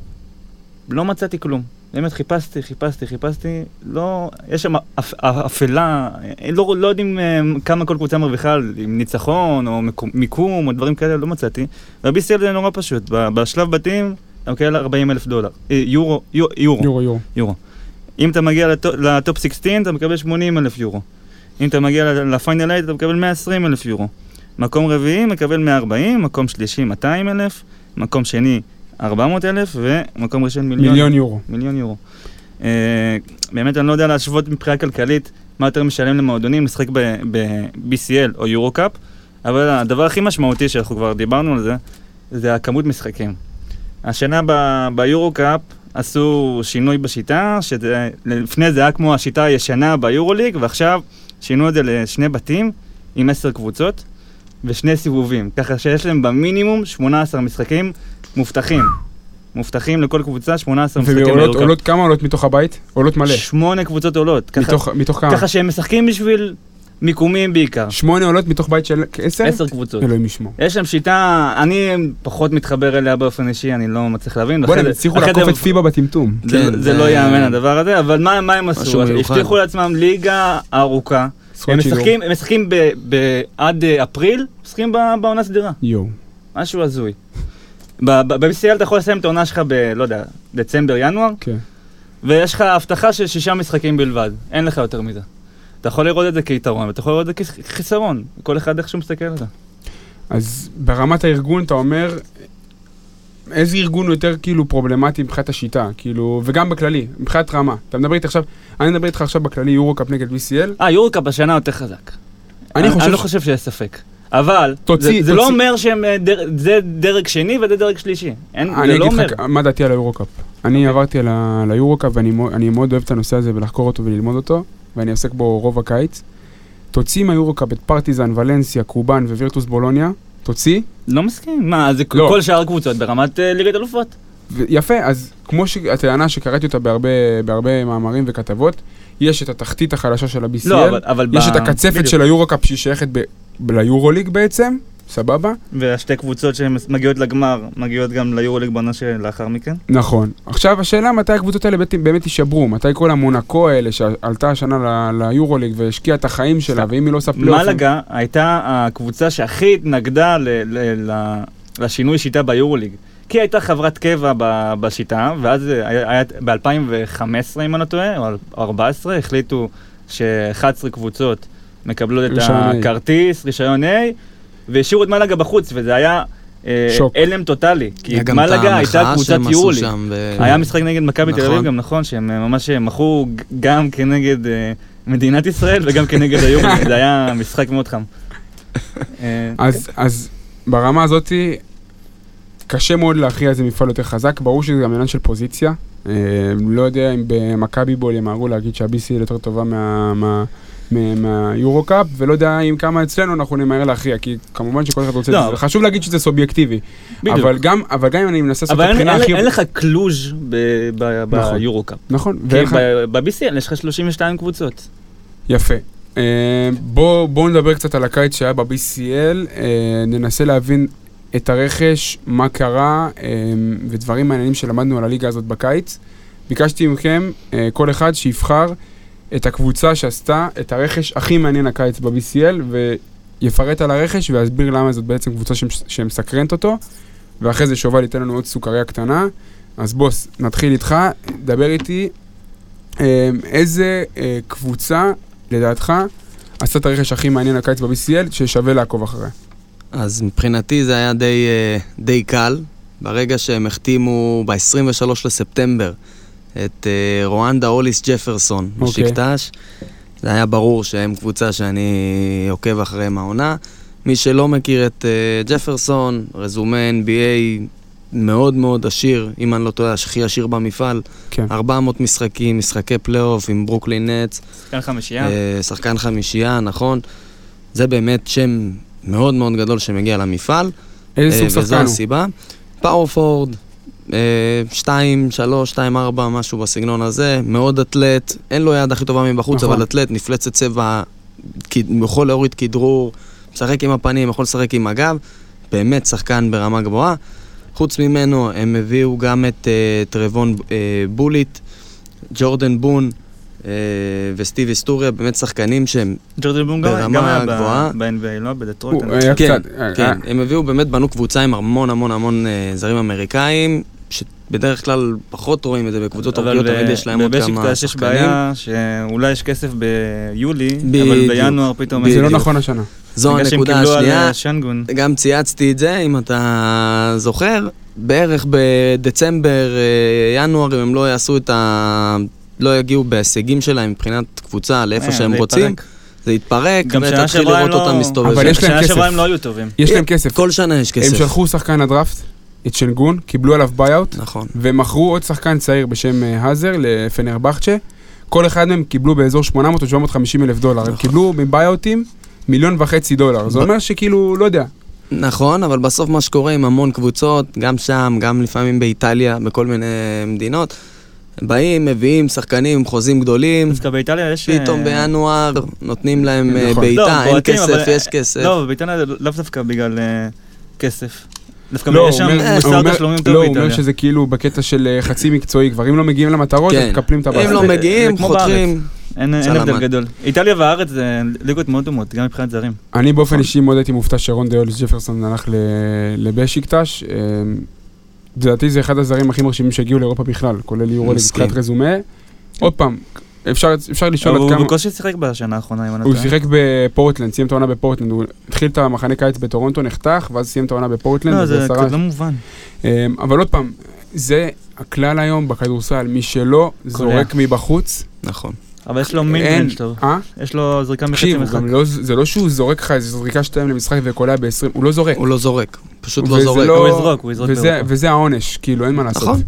לא מצאתי כלום. באמת חיפשתי, חיפשתי, חיפשתי, לא, יש שם אפ- אפלה, אה, לא, לא יודעים אה, כמה כל קבוצה מרוויחה, עם ניצחון או מקום- מיקום או דברים כאלה, לא מצאתי. ב-BCL זה נורא פשוט, בשלב בתים אתה מקבל 40 אלף דולר, יורו, יו- יורו, יורו, יורו. יורו. אם אתה מגיע לטו- לטופ 16 אתה מקבל 80 אלף יורו. אם אתה מגיע לפיינל 8 אתה מקבל 120 אלף יורו. מקום רביעי מקבל 140, מקום שלישי 200 אלף, מקום שני 400 אלף, ומקום ראשון מיליון. מיליון יורו. מיליון יורו. Uh, באמת אני לא יודע להשוות מבחינה כלכלית מה יותר משלם למועדונים לשחק ב-BCL או יורו-קאפ, אבל הדבר הכי משמעותי שאנחנו כבר דיברנו על זה, זה הכמות משחקים. השנה ב- ביורו-קאפ עשו שינוי בשיטה, שלפני זה היה כמו השיטה הישנה ביורוליג, ועכשיו שינו את זה לשני בתים עם עשר קבוצות ושני סיבובים, ככה שיש להם במינימום 18 משחקים מובטחים. מובטחים לכל קבוצה 18 משחקים ועולות. עולות כמה עולות מתוך הבית? עולות מלא. שמונה קבוצות עולות. ככה- מתוך- מתוך כמה? ככה שהם משחקים בשביל מיקומים בעיקר. שמונה עולות מתוך בית של עשר? עשר קבוצות. אלוהים ישמור. יש שם שיטה, אני פחות מתחבר אליה באופן אישי, אני לא מצליח להבין. בוא'נה, הם הצליחו לעקוף את פיבה בטמטום. זה, כן, זה זה- לא ייאמן הדבר הזה, אבל מה, מה הם עשו? הבטיחו לעצמם ליגה ארוכה. הם. משחקים, הם משחקים ב, ב, עד אה, אפריל, משחקים בעונה סדירה. יואו. משהו הזוי. ב-BCL אתה יכול לסיים את העונה שלך ב... לא יודע, דצמבר, ינואר, כן. ויש לך הבטחה של שישה משחקים בלבד. אין לך יותר מזה. אתה יכול לראות את זה כיתרון, ואתה יכול לראות את זה כחיסרון. כל אחד איך שהוא מסתכל על זה. אז ברמת הארגון אתה אומר, איזה ארגון הוא יותר כאילו פרובלמטי מבחינת השיטה, כאילו, וגם בכללי, מבחינת רמה. אתה מדבר איתי עכשיו, אני מדבר איתך עכשיו בכללי יורו-קאפ נגד BCL, אה, יורוקאפ השנה יותר חזק. אני חושב אני לא חושב שיש ספק. אבל, תוציא- זה, זה לא תוציא- אומר שהם, אה, דר, זה דרג שני וזה דרג שלישי. אין, אני זה לא אגיד אומר. לך מה דעתי על היורו-קאפ. אני עברתי על היורו-קאפ ואני אני מאוד אוהב את הנושא הזה ולחקור אותו וללמוד אותו, ואני עוסק בו רוב הקיץ. תוציא מהיורו-קאפ את פרטיזן, ולנסיה, קובאן ווירטוס בולוניה, תוציא, לא מסכים. מה, זה לא. כל שאר הקבוצות ברמת אה, ליגת אלופות. יפה, אז כמו שהטענה שקראתי אותה בהרבה, בהרבה מאמרים וכתבות, יש את התחתית החלשה של ה-BCL, לא, אבל, אבל יש ב- את הקצפת בדיוק. של היורו-קאפ שהיא שייכת ב- ב- ליורוליג בעצם, סבבה? והשתי קבוצות שמגיעות לגמר, מגיעות גם ליורוליג בעונה שלאחר מכן. נכון. עכשיו השאלה מתי הקבוצות האלה באמת, יישברו, מתי כל המונקו האלה שעלתה השנה ל- ליורוליג והשקיעה את החיים שלה, ואם היא לא עושה פלייאוף... מלאגה הייתה הקבוצה שהכי התנגדה ל- ל- ל- לשינוי שיטה ביורוליג. כי היא הייתה חברת קבע ב- בשיטה, ואז אה, היה, היה ב-2015, אם אני לא טועה, או 2014, החליטו ש-11 קבוצות מקבלות את. הכרטיס, רישיון A, והשאירו את מלאגה בחוץ, וזה היה אה, שוק. הלם טוטאלי. כי מלאגה הייתה קבוצת. שם. ו- היה משחק נגד מכבי תל אביב נכון. גם, נכון, שהם אה, ממש מחו ג- גם כנגד אה, מדינת ישראל וגם כנגד היורוליג, זה היה משחק מאוד חם. אה, אז, אז ברמה הזאתי, קשה מאוד להכריע איזה מפעל יותר חזק, ברור שזה גם עניין של פוזיציה. אה, לא יודע אם במכבי בול ימהרו להגיד שה-BCL יותר טובה מה... מה מה- מהיורו-קאפ, ולא יודע אם כמה אצלנו אנחנו נמהר להכריע, כי כמובן שכל אחד רוצה לא, את זה. אבל- חשוב להגיד שזה סובייקטיבי. בדיוק. אבל גם, אבל גם אם אני מנסה לעשות אבל את הבחינה הכי... אין לך קלוז' נכון. ביורו-קאפ. נכון, כי ואין לך... ב-BCL יש לך 32 קבוצות. יפה. אה, בואו בוא נדבר קצת על הקיץ שהיה ב-BCL, אה, ננסה להבין את הרכש, מה קרה, אה, ודברים מעניינים שלמדנו על הליגה הזאת בקיץ. ביקשתי מכם, אה, כל אחד שיבחר את הקבוצה שעשתה את הרכש הכי מעניין הקיץ ב-BCL, ויפרט על הרכש ויסביר למה זאת בעצם קבוצה שמס- שמסקרנת אותו, ואחרי זה שובל ייתן לנו עוד סוכריה קטנה. אז בוס, נתחיל איתך, דבר איתי, אה, איזה אה, קבוצה לדעתך, עשתה את הרכש הכי מעניין הקיץ ב-BCL, ששווה לעקוב אחריה. אז מבחינתי זה היה די, אה, די קל. ברגע שהם החתימו ב-23 לספטמבר את אה, רואנדה אוליס ג'פרסון אוקיי. משקטש, זה היה ברור שהם קבוצה שאני עוקב אחריהם העונה. מי שלא מכיר את אה, ג'פרסון, רזומה NBA מאוד מאוד עשיר, אם אני לא טועה, הכי עשיר במפעל. כן. 400 משחקים, משחקי פלייאוף עם ברוקלין נטס. כאן חמישייה. שחקן חמישייה, נכון. זה באמת שם מאוד מאוד גדול שמגיע למפעל. איזה אה, סוג וזו שחקן הוא? הסיבה. פאוור פורוורד, 2, 3, 2, 4, משהו בסגנון הזה, מאוד אתלט, אין לו יד הכי טובה מבחוץ, נכון. אבל אתלט, מפלצת צבע, יכול להוריד כדרור, משחק עם הפנים, יכול לשחק עם הגב, באמת שחקן ברמה גבוהה. חוץ ממנו, הם הביאו גם את אה, טרבון אה, בוליט, ג'ורדן בון וסטיב היסטוריה, באמת שחקנים שהם ברמה גם היה גבוהה. ב-NBA, לא? בדטרויט. כן, אה, כן, אה, הם הביאו, באמת בנו קבוצה עם המון המון המון אה, זרים אמריקאים, שבדרך כלל פחות רואים את זה בקבוצות אורכיות, תמיד יש להם עוד כמה בבשיקטש יש שחקנים. בעיה שאולי יש כסף ביולי, אבל. בינואר פתאום... זה לא. נכון השנה. זו הנקודה השנייה. אה. גם צייצתי את זה, אם אתה זוכר, בערך בדצמבר, אה, ינואר, אם הם לא יעשו את ה... לא יגיעו בהישגים שלהם מבחינת קבוצה לאיפה אה, שהם זה רוצים. זה יתפרק, שנה ותתחיל הם לראות לא- אותם מסתובבים. אבל יש להם שנה כסף. שעברה הם לא היו טובים. יש להם כסף. כל שנה יש הם כסף. שלחו שחקן לדראפט, את שנגון, קיבלו עליו buyout, נכון. ומכרו עוד שחקן צעיר בשם אה, האזר לפנרבכצ'ה. כל אחד מהם קיבלו באזור 800 או 750 אלף דולר. הם נכון. קיבלו מביי-אוטים מיליון וחצי דולר. זה אומר שכאילו, לא יודע. נכון, אבל בסוף מה שקורה עם המון קבוצות, גם שם, גם לפעמים באיטליה, בכל מיני מדינות, באים, מביאים שחקנים עם חוזים גדולים, דווקא באיטליה יש... פתאום אה, בינואר נותנים להם אה, נכון. לא, בעיטה, אין בועטים, אבל- כסף, יש כסף. לא, באיטליה לאו דווקא בגלל אה, כסף. דווקא לא, יש שם הוא אומר- הוא מוסר תשלומים טוב לא, הוא אומר באיטליה. שזה כאילו בקטע של חצי מקצועי, כבר אם לא מגיעים למטרות, כן. הם מקפלים את הבאסה. אם לא מגיעים, חותכים. אין אין. הבדל גדול. איטליה והארץ זה ליגות מאוד דומות, גם מבחינת זרים. אני באופן אישי מאוד הייתי מופתע שרון דיולס ג'פרסון הלך לבשיקטש. לדעתי זה אחד הזרים הכי מרשימים שהגיעו לאירופה בכלל, כולל יורו. מבחינת רזומה. עוד פעם, אפשר אפשר לשאול אבל עד הוא כמה... בקושי שיחק בשנה האחרונה, אם אני לא הוא. שיחק בפורטלנד, סיים את העונה בפורטלנד, הוא התחיל את המחנה קיץ בטורונטו, נחתך, ואז סיים את העונה בפורטלנד. לא, זה לא מובן. אה, אבל עוד פעם, זה הכלל היום בכדורסל, מי שלא זורק מבחוץ, נכון. אבל יש לו mid אין. range טוב. אה? יש לו זריקה מחצי משחק. לא, זה לא שהוא זורק לך איזה זריקה שתיים למשחק וקולע ב-20, הוא לא זורק. הוא לא זורק, פשוט לא זורק. הוא יזרוק, הוא יזרוק וזה, העונש, כאילו, אין מה לעשות. נכון.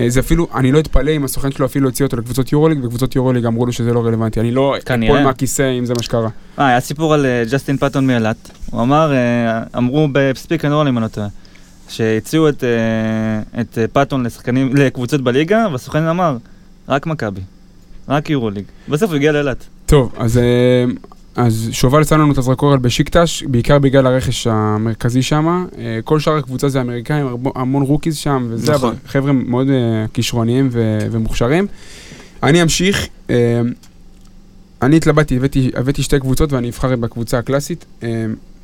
אה, זה אפילו, אני לא אתפלא אם הסוכן שלו אפילו הוציא אותו לקבוצות יורוליג, וקבוצות יורוליג אמרו לו שזה לא רלוונטי. אני לא. אפול מהכיסא אם זה מה שקרה. אה, היה סיפור על אה, ג'סטין פטון מאילת. הוא אמר, אה, אמרו בפיק אנד רול, אם אני לא טועה, שהציעו את, לשחקנים, לקבוצות בליגה, והסוכן אמר, רק מכבי. רק יורוליג. בסוף הוא הגיע לאילת. טוב, אז, אה, אז שובל שם לנו את הזרקור על בשיקטש, בעיקר בגלל הרכש המרכזי שם. אה, כל שאר הקבוצה זה אמריקאים, המון rookies שם, וזה, נכון. אבל חבר'ה מאוד אה, כישרוניים ו- ומוכשרים. אני אמשיך, אני התלבטתי, הבאתי, הבאתי שתי קבוצות ואני אבחר בקבוצה הקלאסית,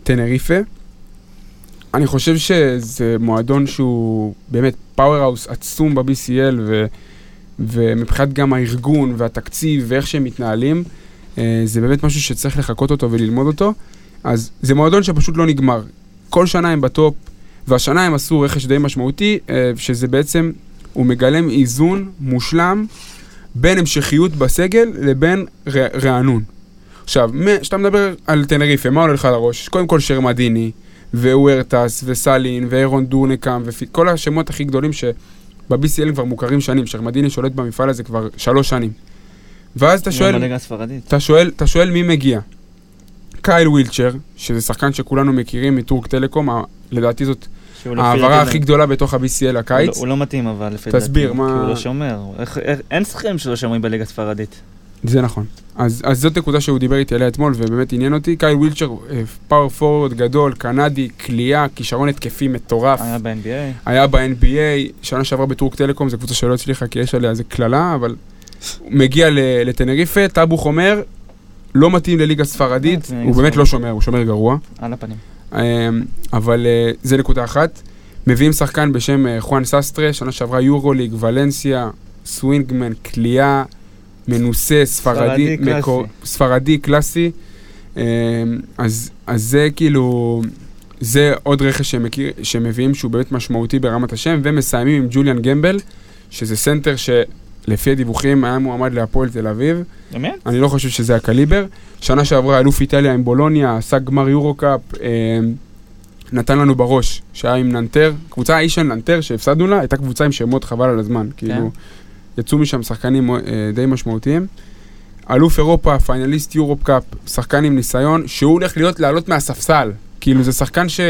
טנריפה. אני חושב שזה מועדון שהוא באמת powerhouse עצום ב-BCL. ומבחינת גם הארגון והתקציב ואיך שהם מתנהלים, אה, זה באמת משהו שצריך לחקות אותו וללמוד אותו. אז זה מועדון שפשוט לא נגמר. כל שנה הם ב top, והשנה הם עשו רכש די משמעותי, אה, שזה בעצם, הוא מגלם איזון מושלם בין המשכיות בסגל לבין ר- רענון. עכשיו, כשאתה מדבר על טנריפה, מה עולה לך לראש? קודם כל שרמדיני, ואוורטס, וסלין, ואירון דורנקאם, וכל השמות הכי גדולים שב-BCL כבר מוכרים שנים, שרמדיני שולט במפעל הזה כבר שלוש שנים. ואז אתה שואל. אתה שואל, אתה שואל מי מגיע. קייל ווילצ'ר, שזה שחקן שכולנו מכירים מטורק טלקום, ה- לדעתי זאת ההעברה הכי גדולה בתוך ה-BCL הוא לא- הקיץ. הוא לא מתאים אבל לפי דעתי. תסביר, מה- כי הוא לא שומר. אין שחקנים שלא שומרים בליגה הספרדית. זה נכון. אז, אז זאת נקודה שהוא דיבר איתי עליה אתמול, ובאמת עניין אותי. קייל ווילצ'ר, פאור פורוורד גדול, קנדי, כליאה, כישרון התקפי מטורף. היה ב-NBA. היה ב-NBA, שנה שעברה בטורק טלקום, זו קבוצה שלא הצליחה כי יש עליה איזה קללה, אבל הוא מגיע לטנריפה, טאבוך אומר, לא מתאים לליגה ספרדית, אה, הוא באמת לא שומר, הוא שומר גרוע. על הפנים. אמ, אבל אה, זה נקודה אחת. מביאים שחקן בשם אה, חואן ססטרה, שנה שעברה יורוליג, ולנסיה, swingman, קליעה, מנוסה, ספרדי, ספרדי קלאסי. מקור- ספרדי קלאסי. אמ, אז, אז זה כאילו, זה עוד רכש שהם, מכיר, שהם מביאים שהוא באמת משמעותי ברמת השם, ומסיימים עם ג'וליאן גמבל, שזה סנטר שלפי הדיווחים היה מועמד להפועל תל אביב. באמת? אני לא חושב שזה הקליבר. שנה שעברה אלוף איטליה עם בולוניה, עשה גמר יורו קאפ, אה, נתן לנו בראש, שהיה עם ננטר, קבוצה האיש של ננטר שהפסדנו לה, הייתה קבוצה עם שמות חבל על הזמן, כאילו, יצאו משם שחקנים אה, די משמעותיים. אלוף אירופה, finalist יורופ קאפ, שחקן עם ניסיון, שהוא הולך להיות לעלות מהספסל. כאילו זה שחקן ש,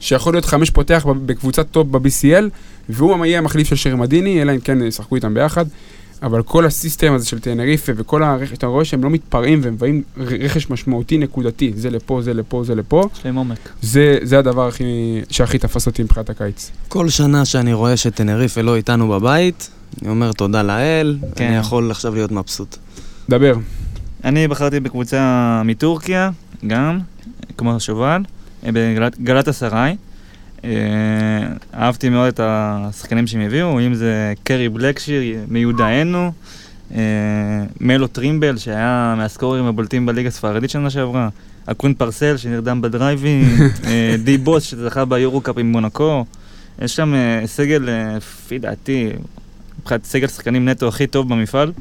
שיכול להיות חמש פותח בקבוצת top ב-BCL, והוא יהיה המחליף של שרמדיני, אלא אם כן ישחקו איתם ביחד. אבל כל ה system הזה של טנריפה וכל הרכש, אתה רואה שהם לא מתפרעים והם מביאים רכש משמעותי נקודתי, זה לפה, זה לפה, זה לפה. יש להם עומק. זה, זה הדבר הכי, שהכי תפס אותי מבחינת הקיץ. כל שנה שאני רואה שטנריפה לא איתנו בבית, אני אומר תודה לאל, כן. אני יכול עכשיו להיות מבסוט. דבר. אני בחרתי בקבוצה מטורקיה, גם, כמו שובל, בגלת אסריי. אה, אהבתי מאוד את השחקנים שהם הביאו, אם זה קרי בלקשיר מיודענו, אה, מלו טרימבל, שהיה מהסקוררים הבולטים בליגה הספרדית שנה שעברה, אקון פרסל שנרדם בדרייבים, אה, די בוס שזכה ביורו-קאפ עם מונקו. יש שם סגל, לפי דעתי, מבחינת סגל שחקנים נטו הכי טוב במפעל.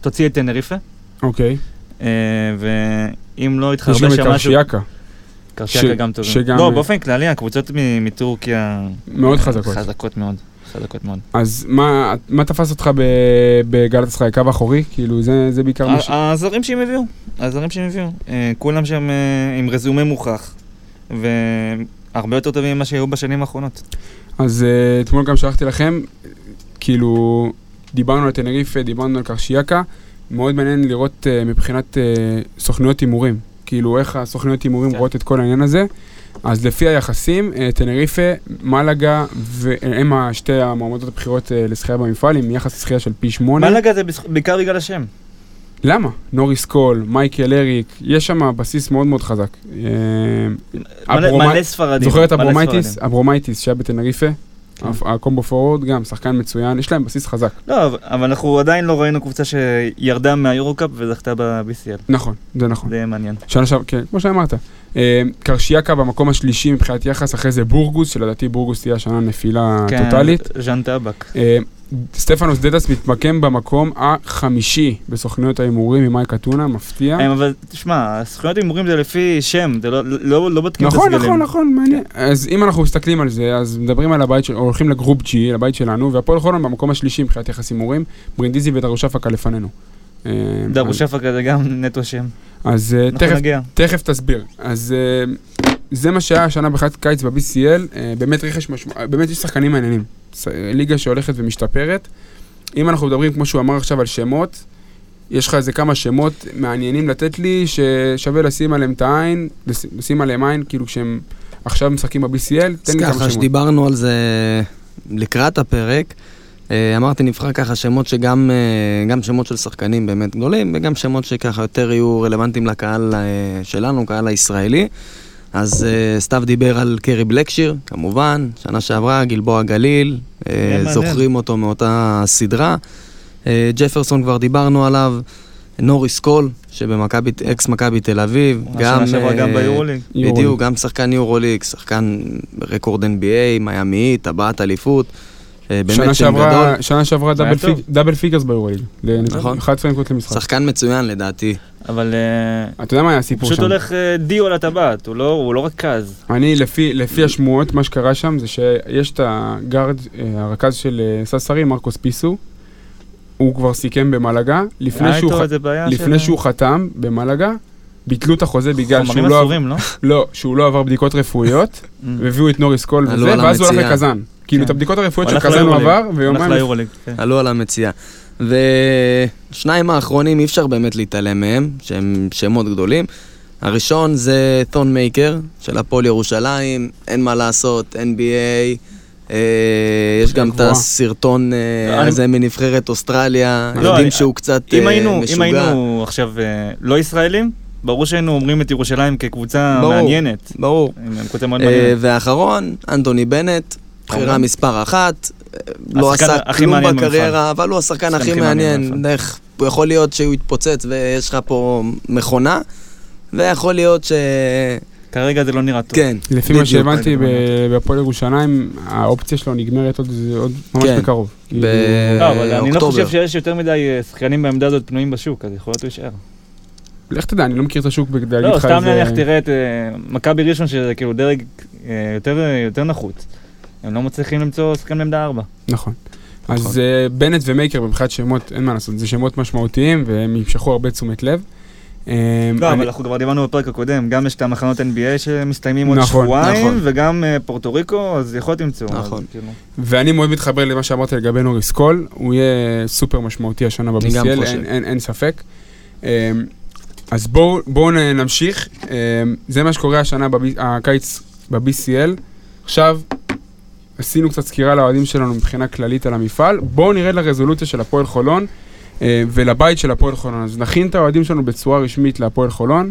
תוציא את טנריפה. אוקיי. ואם לא יש גם יתחרבש את שם משהו... קרשיאקה, קרשיאקה ש- גם טובים. שגם- לא, באופן כללי, הקבוצות מ- מטורקיה... מאוד חזקות. חזקות מאוד. חזקות מאוד. אז מה, מה תפס אותך ב- בגלת ישראל? קו אחורי? כאילו זה, זה בעיקר מה ש... הזרים שהם הביאו, הזרים שהם הביאו. אה, כולם שם אה, עם רזומה מוכח. הרבה יותר טובים ממה שהיו בשנים האחרונות. אז אה, אתמול גם שלחתי לכם, כאילו, דיברנו על טנריפה, דיברנו על קרשיאקה, מאוד מעניין לראות אה, מבחינת אה, סוכנויות הימורים, כאילו איך הסוכנויות הימורים כן. רואות את כל העניין הזה. אז לפי היחסים, אה, טנריפה, מלאגה, והם שתי המועמדות הבכירות אה, לזכייה במפעל, עם יחס זכייה של פי שמונה. מלאגה זה בעיקר בגלל השם. למה? נוריס קול, מייקל אריק, יש שם בסיס מאוד מאוד חזק. אה, מלא ספרדים. זוכר את אברומייטיס? ספרדים. אברומייטיס שהיה בטנריפה? כן. ה combo forward גם, שחקן מצוין, יש להם בסיס חזק. לא, אבל- אנחנו עדיין לא ראינו קבוצה שירדה מהיורו-קאפ וזכתה ב-BCL. נכון, זה נכון. זה מעניין. שנה שעברה, כן, כמו שאמרת. אה, קרשיאקה במקום השלישי מבחינת יחס, אחרי זה בורגוס, שלדעתי בורגוס תהיה השנה נפילה כן, טוטאלית. ז'אן טבק. סטפנוס דדס מתמקם במקום החמישי בסוכנויות ההימורים עם אא"ק אתונה, מפתיע. אבל תשמע, זכויות הימורים זה לפי שם, זה לא- לא לא בודקים את נכון, הסגלים. נכון, נכון, מעניין. אז אם אנחנו מסתכלים על זה, אז מדברים על הבית, של- הולכים לגרופ G, לבית שלנו, והפועל חולון במקום השלישי מבחינת יחס הימורים, ברינדיזי ודרושפקה לפנינו. אה, דרושפק זה גם נטו שם. אז אה, תכף. תכף תסביר. אז אה, זה מה שהיה השנה בחד קיץ ב-BCL, באמת רכש משמעותי, באמת יש שחקנים מעניינים. ליגה שהולכת ומשתפרת. אם אנחנו מדברים, כמו שהוא אמר עכשיו, על שמות, יש לך איזה כמה שמות מעניינים לתת לי, ששווה לשים עליהם את העין, לש- לשים עליהם עין, כאילו כשהם עכשיו משחקים ב-BCL, אז תן לי כמה ככה, שמות. שדיברנו על זה לקראת הפרק, אה, אמרתי נבחר ככה שמות שגם אה, גם שמות של שחקנים באמת גדולים, וגם שמות שככה יותר יהיו רלוונטיים לקהל אה, שלנו, קהל הישראלי. אז אה, סתיו דיבר על קרי בלקשיר, כמובן, שנה שעברה, גלבוע גליל, מעניין. זוכרים אותו מאותה סדרה. אה, ג'פרסון כבר דיברנו עליו, נוריס קול, שבמכבי, אקס מכבי תל אביב, גם... שנה שעברה גם אה, ביורוליג. יורוליג. בדיוק, גם שחקן יורוליג, שחקן רקורד NBA, מיאמי טבעת אליפות. שנה באמת שם שעברה, גדול. שנה שעברה double figures ביורוליג. נכון. 11 נקודות למשחק. שחקן מצוין לדעתי. אבל אה, אתה יודע מה היה הסיפור פשוט שם? הולך אה, דיו על הטבעת, הוא לא- הוא לא רכז. אני, לפי, לפי השמועות, מה שקרה שם זה שיש את הגארד, אה, הרכז של ססרי, מרקוס פיסו. הוא כבר סיכם במלאגה. לפני, שהוא, איתו ח... איזה בעיה לפני של- שהוא חתם במלאגה, ביטלו את החוזה בגלל חומרים שהוא לא, עבר- אסורים, לא? לא, שהוא לא עבר בדיקות רפואיות. והביאו את נוריס קול וזה, ואז הוא הלך. לקזאן. כאילו, כן. את הבדיקות הרפואיות של הלך קזאן הוא. עבר, הלך ויומיים... ליורוליג, כן. עלו על המציאה. ושניים האחרונים אי אפשר באמת להתעלם מהם, שהם שמות גדולים. הראשון זה תון מייקר, של הפועל ירושלים, אין מה לעשות, NBA. אה, יש גם את. הסרטון אה, הזה מנבחרת אוסטרליה, לא, יודעים אני- שהוא קצת אה, היינו, אם משוגע. היינו עכשיו אה, לא ישראלים, ברור שהיינו אומרים את ירושלים כקבוצה ברור. מעניינת. ברור. אה, מעניינת. והאחרון, אנטוני בנט, בחירה כמובן. מספר אחת, אה, לא עשה כלום בקריירה, אבל הוא השחקן הכי מעניין הוא יכול להיות שהוא יתפוצץ ויש לך פה מכונה, ויכול להיות ש... כרגע זה לא נראה טוב. כן, לפי מה. שהבנתי בהפועל ירושלים, האופציה שלו נגמרת עוד, עוד ממש כן. בקרוב. כאילו, לא, אבל אני לא. חושב שיש יותר מדי אה, שחקנים בעמדה הזאת פנויים בשוק, אז יכול להיות הוא יישאר. לך תדע, אני לא מכיר את השוק כדי להגיד לא, לך סתם איזה... נניח תראה את אה, מכבי ראשון, שזה כאילו דרג אה, יותר, יותר נחוץ. הם לא מצליחים למצוא שחקן בעמדה ארבע. נכון. נכון. אז אה, בנט ומייקר מבחינת שמות, אין מה לעשות, זה שמות משמעותיים והם ימשכו הרבה תשומת לב. אה, לא, אני- אבל אנחנו כבר דיברנו בפרק הקודם, גם יש את המחנות NBA שמסתיימים עוד נכון, שבועיים, נכון. וגם אה, פורטו ריקו, אז יכול להיות ימצאו. אז נכון. כאילו, ואני מאוד מתחבר למה שאמרת לגבי נוריס קול, הוא יהיה סופר משמעותי השנה ב-BCL. אין, אין, אין ספק. אז בואו נמשיך, זה מה שקורה השנה, בב- הקיץ ב-BCL. עכשיו, עשינו קצת סקירה לאוהדים שלנו מבחינה כללית על המפעל, בואו נרד לרזולוציה של הפועל חולון אה, ולבית של הפועל חולון. אז נכין את האוהדים שלנו בצורה רשמית להפועל חולון.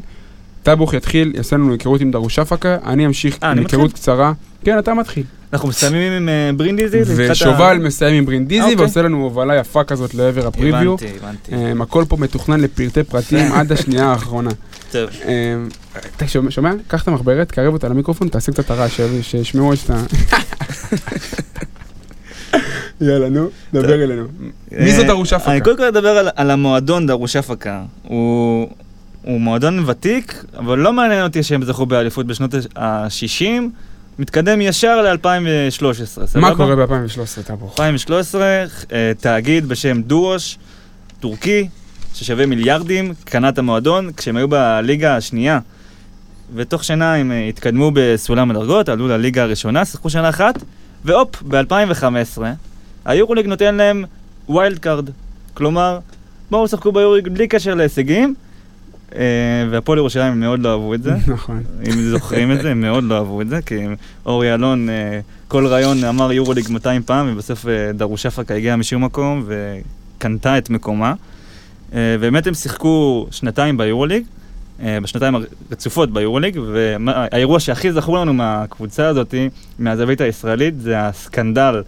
טאבוך יתחיל, יעשה לנו היכרות עם דרושפקה, אני אמשיך אה, עם היכרות? קצרה. כן, אתה מתחיל. אנחנו מסיימים עם אה, ברינדיזי, ושובל מסיים עם ברינדיזי אוקיי. ועושה לנו הובלה יפה כזאת לעבר הפריוויו. הבנתי, הבנתי. אמ, הכל פה מתוכנן לפרטי פרטים עד השנייה האחרונה. טוב. אמ, אתה שומע-? קח את המחברת, קרב אותה למיקרופון, תעשה קצת הרעש, שישמעו את ה... יאללה, נו, דבר אלינו. מי זאת אה, דרושה פקה? אני קודם כל אדבר על, על המועדון דרושה פקה. הוא, הוא מועדון ותיק, אבל לא מעניין אותי שהם זכו באליפות בשנות ה-60, מתקדם ישר ל-2013, סבבה? מה קורה ב-2013, טאבוך? 2013, אה, תאגיד בשם דואש, טורקי, ששווה מיליארדים, קנה את המועדון, כשהם היו בליגה השנייה. ותוך שנה הם אה, התקדמו בסולם הדרגות, עלו לליגה הראשונה, שיחקו שנה אחת, והופ, ב-2015, היורוליג נותן להם wild card. כלומר, בואו שחקו ביורוליג בלי קשר להישגים, והפועל ירושלים הם מאוד לא אהבו את זה. נכון. אם זוכרים את זה, הם מאוד לא אהבו את זה, כי אורי אלון, אה, כל ראיון אמר יורוליג 200 פעם, ובסוף אה, דרושפקה הגיעה משום מקום וקנתה את מקומה. אה, באמת הם שיחקו שנתיים ביורוליג, אה, בשנתיים הרצופות ביורוליג, והאירוע שהכי זכור לנו מהקבוצה הזאת, מהזווית הישראלית, זה הסקנדל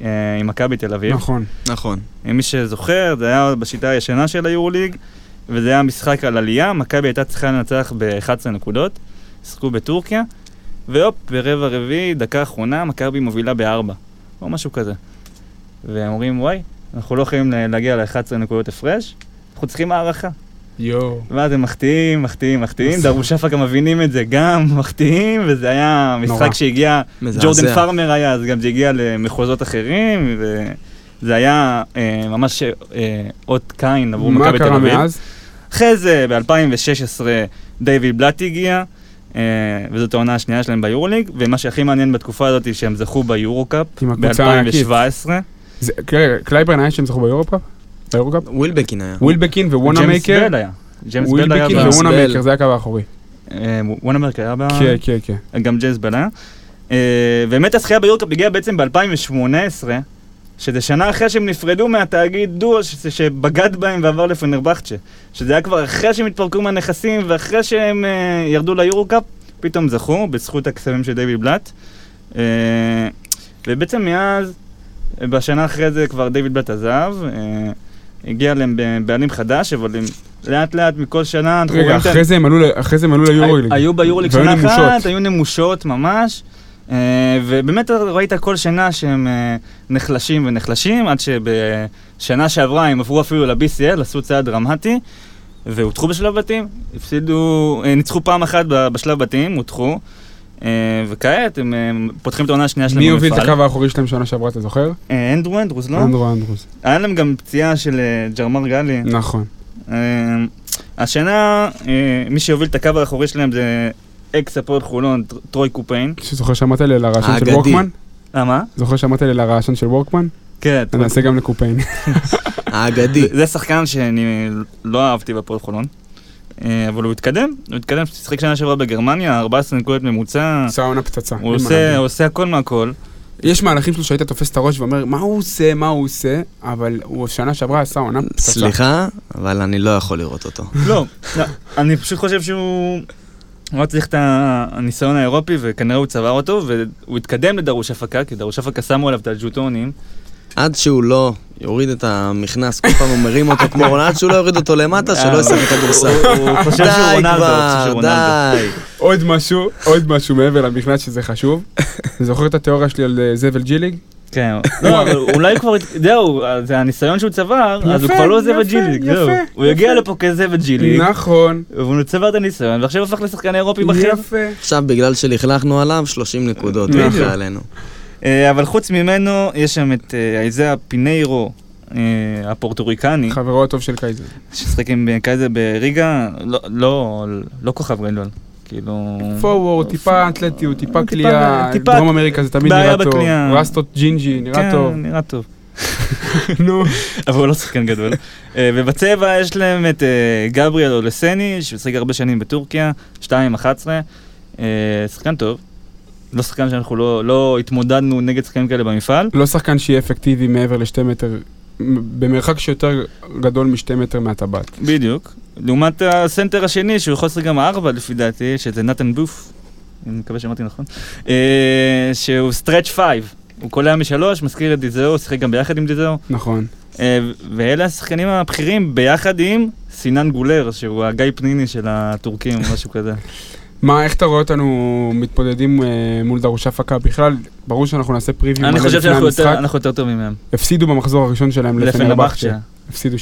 אה, עם מכבי תל אביב. נכון. נכון. מי שזוכר, זה היה בשיטה הישנה של היורוליג, וזה היה משחק על עלייה, מכבי הייתה צריכה לנצח ב-11 נקודות, שיחקו בטורקיה, והופ, ברבע רביעי, דקה אחרונה, מכבי מובילה בארבע, או משהו כזה. והם אומרים, וואי, אנחנו לא יכולים לה- להגיע ל-11 נקודות הפרש, אנחנו צריכים הערכה. יואו. ואז הם מחטיאים, מחטיאים, מחטיאים. דרוש אפקה מבינים את זה גם, מחטיאים, וזה היה. משחק שהגיע. ג'ורדן פארמר היה, אז גם זה הגיע למחוזות אחרים, וזה היה אה, ממש אה, אות קין עבור מה מכבי תל קרה אביב. מאז? אחרי זה, ב-2016, דיוויד בלאט הגיע, אה, וזאת העונה השנייה שלהם ביורוליג, ומה שהכי מעניין בתקופה הזאת, שהם זכו ביורו-קאפ עם הקבוצה הענקית. ב-2017. זה- רגע, קלייברן היה שהם זכו ביורוקאפ? ביורוקאפ? ווילבקין היה. ווילבקין ווונה ג'יימס מייקר? בל היה. ג'יימס בל היה ווילבקין. ג'יימס ווונה. מייקר, זה הקו האחורי. אה, וונה מרק היה ב... כן, כן, כן. גם ג'יימס בל היה. אה, באמת הזכייה ביורקאפ הגיעה בעצם ב-2018, שזה שנה אחרי שהם נפרדו מהתאגיד דו ש- שבגד בהם ועבר לפנרבכצ'ה. שזה היה כבר אחרי שהם התפרקו מהנכסים ואחרי שהם אה, ירדו ליורו-קאפ, פתאום זכו, בזכות הכספים של דיוויד בלאט. אה, ובעצם מאז, בשנה אחרי זה כבר דיוויד בלאט עזב, אה, הגיע להם בעלים חדש, אבל הם לאט לאט מכל שנה רגע, אחרי זה הם עלו אחרי זה הם עלו ליורוליג. היו ביורוליג שנה. אחת, היו נמושות ממש. אה, ובאמת ראית כל שנה שהם אה, נחלשים ונחלשים, עד שבשנה שעברה הם עברו אפילו ל-BCL, עשו צעד דרמטי, והודחו בשלב בתים, הפסידו, אה, ניצחו פעם אחת בשלב בתים, הודחו, אה, וכעת הם פותחים את העונה השנייה שלהם מי הוביל את במפעל. הקו האחורי שלהם שנה שעברה, אתה זוכר? אנדרו אנדרוס, לא? אנדרו אנדרוס. היה להם גם פציעה של ג'רמר גלי. נכון. השנה, מי שהוביל את הקו האחורי שלהם זה אקס הפועל חולון, טר- טרוי קופיין. שזוכר שאמרת לי על הרעשן של. וורקמן? אה, מה? זוכר שאמרת לי על הרעשן של וורקמן? כן, אני אעשה גם לקופיין. האגדי. זה- שחקן שאני לא אהבתי בהפועל חולון. אה, אבל הוא התקדם, הוא התקדם, שיחק שנה שעברה בגרמניה, 14 נקודות ממוצע, עשה עונה פצצה. הוא עושה- עושה הכל מהכל. יש מהלכים שלו שהיית תופס את הראש ואומר, מה הוא עושה, מה הוא עושה, אבל הוא שנה שעברה עשה עונה פצצה. סליחה, אבל אני לא יכול לראות אותו. לא, לא, אני פשוט חושב שהוא... הוא היה צריך את הניסיון האירופי וכנראה הוא צבר אותו והוא התקדם לדרוש הפקה כי דרוש הפקה שמו עליו את הג'וטונים עד שהוא לא יוריד את המכנס, כל פעם הוא מרים אותו כמו רונלד, עד שהוא לא יוריד אותו למטה, שלא ישחק כדורסל. הוא- הוא חושב שהוא די רונלדו, הוא חושב שהוא כבר, רונלדו. די. עוד משהו, עוד משהו מעבר למכנס שזה חשוב. זוכר את התיאוריה שלי על אה, זבל ג'יליג? כן, לא, אבל אולי כבר, זהו, זה הניסיון שהוא צבר, אז הוא כבר לא זאב יפה, ג'יליג, זהו. הוא יגיע. לפה כזאב ג'יליג, נכון. והוא צבר את הניסיון, ועכשיו הפך לשחקן אירופי בכיר. יפה. עכשיו, בגלל שלכלכנו עליו, 30 נקודות. הוא יחיה עלינו. אה, אבל חוץ ממנו, יש שם את אה, איזאה פיניירו, אה, הפורטוריקני, חברו הטוב של קייזר. ששיחק עם אה, קייזר בריגה, לא- לא לא כוכב גדול, כאילו... forward, טיפה אתלטיות, טיפה קליעה, דרום אמריקה זה תמיד נראה טוב. רסטות ג'ינג'י, נראה כן, טוב. נראה טוב. נו. אבל הוא לא שחקן גדול. אה, ובצבע יש להם את אה, גבריאל אולסני, ששיחק הרבה שנים בטורקיה, 2-11, אה, שחקן טוב. לא שחקן שאנחנו לא, לא התמודדנו נגד שחקנים כאלה במפעל. לא שחקן שיהיה אפקטיבי מעבר לשתי מטר, במרחק שיותר גדול משתי מטר מהטבעת. בדיוק. לעומת הסנטר השני, שהוא יכול לשחק גם ארבע לפי דעתי, שזה נתן בוף, אני מקווה שאמרתי נכון, אה, שהוא stretch five. הוא קולע משלוש, מזכיר את דיזאו, שיחק גם ביחד עם דיזאו. נכון. אה, ואלה השחקנים הבכירים ביחד עם סינן גולר, שהוא הגיא פניני של הטורקים משהו כזה. מה, איך אתה רואה אותנו מתמודדים אה, מול דרוש הפקה? בכלל, ברור שאנחנו נעשה פריוויו אני חושב שאנחנו יותר- יותר טובים מהם. הפסידו במחזור הראשון שלהם לפנרבכצ'ה. הפסידו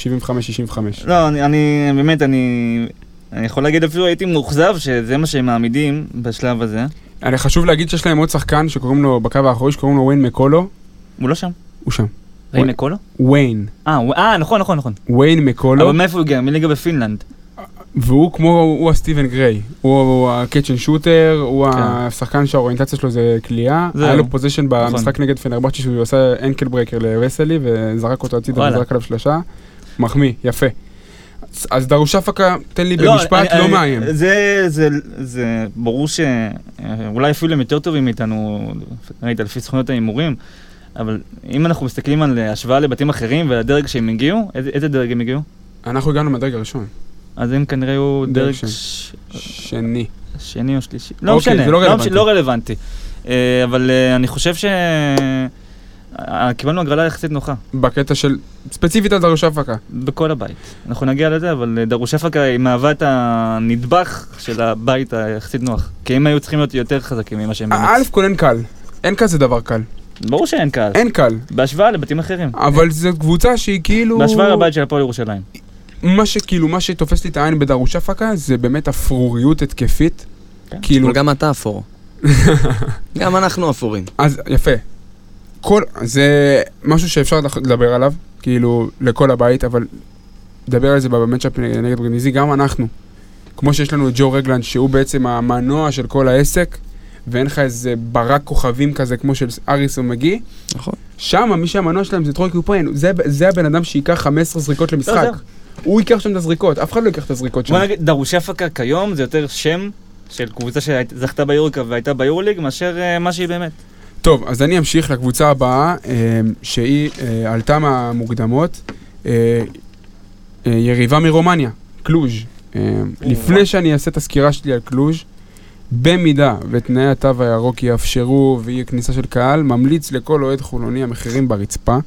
75-65. לא, אני, אני באמת, אני, אני יכול להגיד אפילו הייתי מאוכזב שזה מה שהם מעמידים בשלב הזה. אני חשוב להגיד שיש להם עוד שחקן שקוראים לו, בקו האחורי, שקוראים לו ויין מקולו. הוא לא שם. הוא שם. ראי מקולו? ויין. אה, אה, נכון, נכון, נכון. ויין מקולו. אבל מאיפה הוא הגיע? מליגה בפינלנד. והוא כמו, הוא הסטיבן גריי, הוא, ה catch and shooter, הוא כן. השחקן שהאוריינטציה שלו זה קליעה. היה לו possession נכון. במשחק נגד פנרבכצ'ה שהוא עשה ankle breaker לווסלי וזרק אותו הצידה. וזרק עליו שלושה, מחמיא, יפה. אז- דרושפקה, תן לי במשפט, אני- לא אני- מאיים. זה, זה, זה ברור שאולי אפילו הם יותר טובים מאיתנו, ראית, לפי סוכנויות ההימורים, אבל אם אנחנו מסתכלים על השוואה לבתים אחרים ולדרג שהם הגיעו, איזה דרג הם הגיעו? אנחנו הגענו מהדרג הראשון, אז הם כנראה היו דרג שני. שני. או שלישי. לא אוקיי, משנה, לא מש- רלוונטי. לא. אה, אבל אה, אני חושב ש... אה, קיבלנו הגרלה יחסית נוחה, בקטע של, ספציפית על דרושפקה. בכל הבית. אנחנו נגיע לזה, אבל אה, דרושפקה היא מהווה את הנדבך של הבית היחסית נוח. כי הם היו צריכים להיות יותר חזקים ממה שהם באמת. א' כל אין קל, אין כזה דבר קל, ברור שאין קהל. אין קל, בהשוואה לבתים אחרים. אבל זו קבוצה שהיא כאילו... בהשוואה לבית של הפועל ירושלים. מה שכאילו, מה שתופס לי את העין בדרושפקה זה באמת אפרוריות התקפית. כן. כאילו, אבל גם אתה אפור. גם אנחנו אפורים. אז יפה. כל, זה משהו שאפשר לדבר עליו, כאילו, לכל הבית, אבל לדבר על זה במצ'אפ נגד ברניזי, גם אנחנו. כמו שיש לנו את ג'ו רגלנד, שהוא בעצם המנוע של כל העסק, ואין לך איזה ברק כוכבים כזה כמו של אריס ומגי, נכון. שם מי שהמנוע שלהם זה טרוי קופיין, זה, זה הבן אדם שייקח 15 זריקות למשחק. זהו. הוא ייקח שם את הזריקות, אף אחד לא ייקח את הזריקות שם. בוא נגיד, דרושפקה כיום זה יותר שם של קבוצה שזכתה ביוריקה והייתה ביורוליג, מאשר אה, מה שהיא באמת. טוב, אז אני אמשיך לקבוצה הבאה, אה, שהיא אה, עלתה מהמוקדמות, אה, אה, יריבה מרומניה, קלוז'. אה, לפני שאני אעשה את הסקירה שלי על קלוז', במידה ותנאי התו הירוק יאפשרו ויהיה כניסה של קהל, ממליץ לכל אוהד חולוני המחירים ברצפה.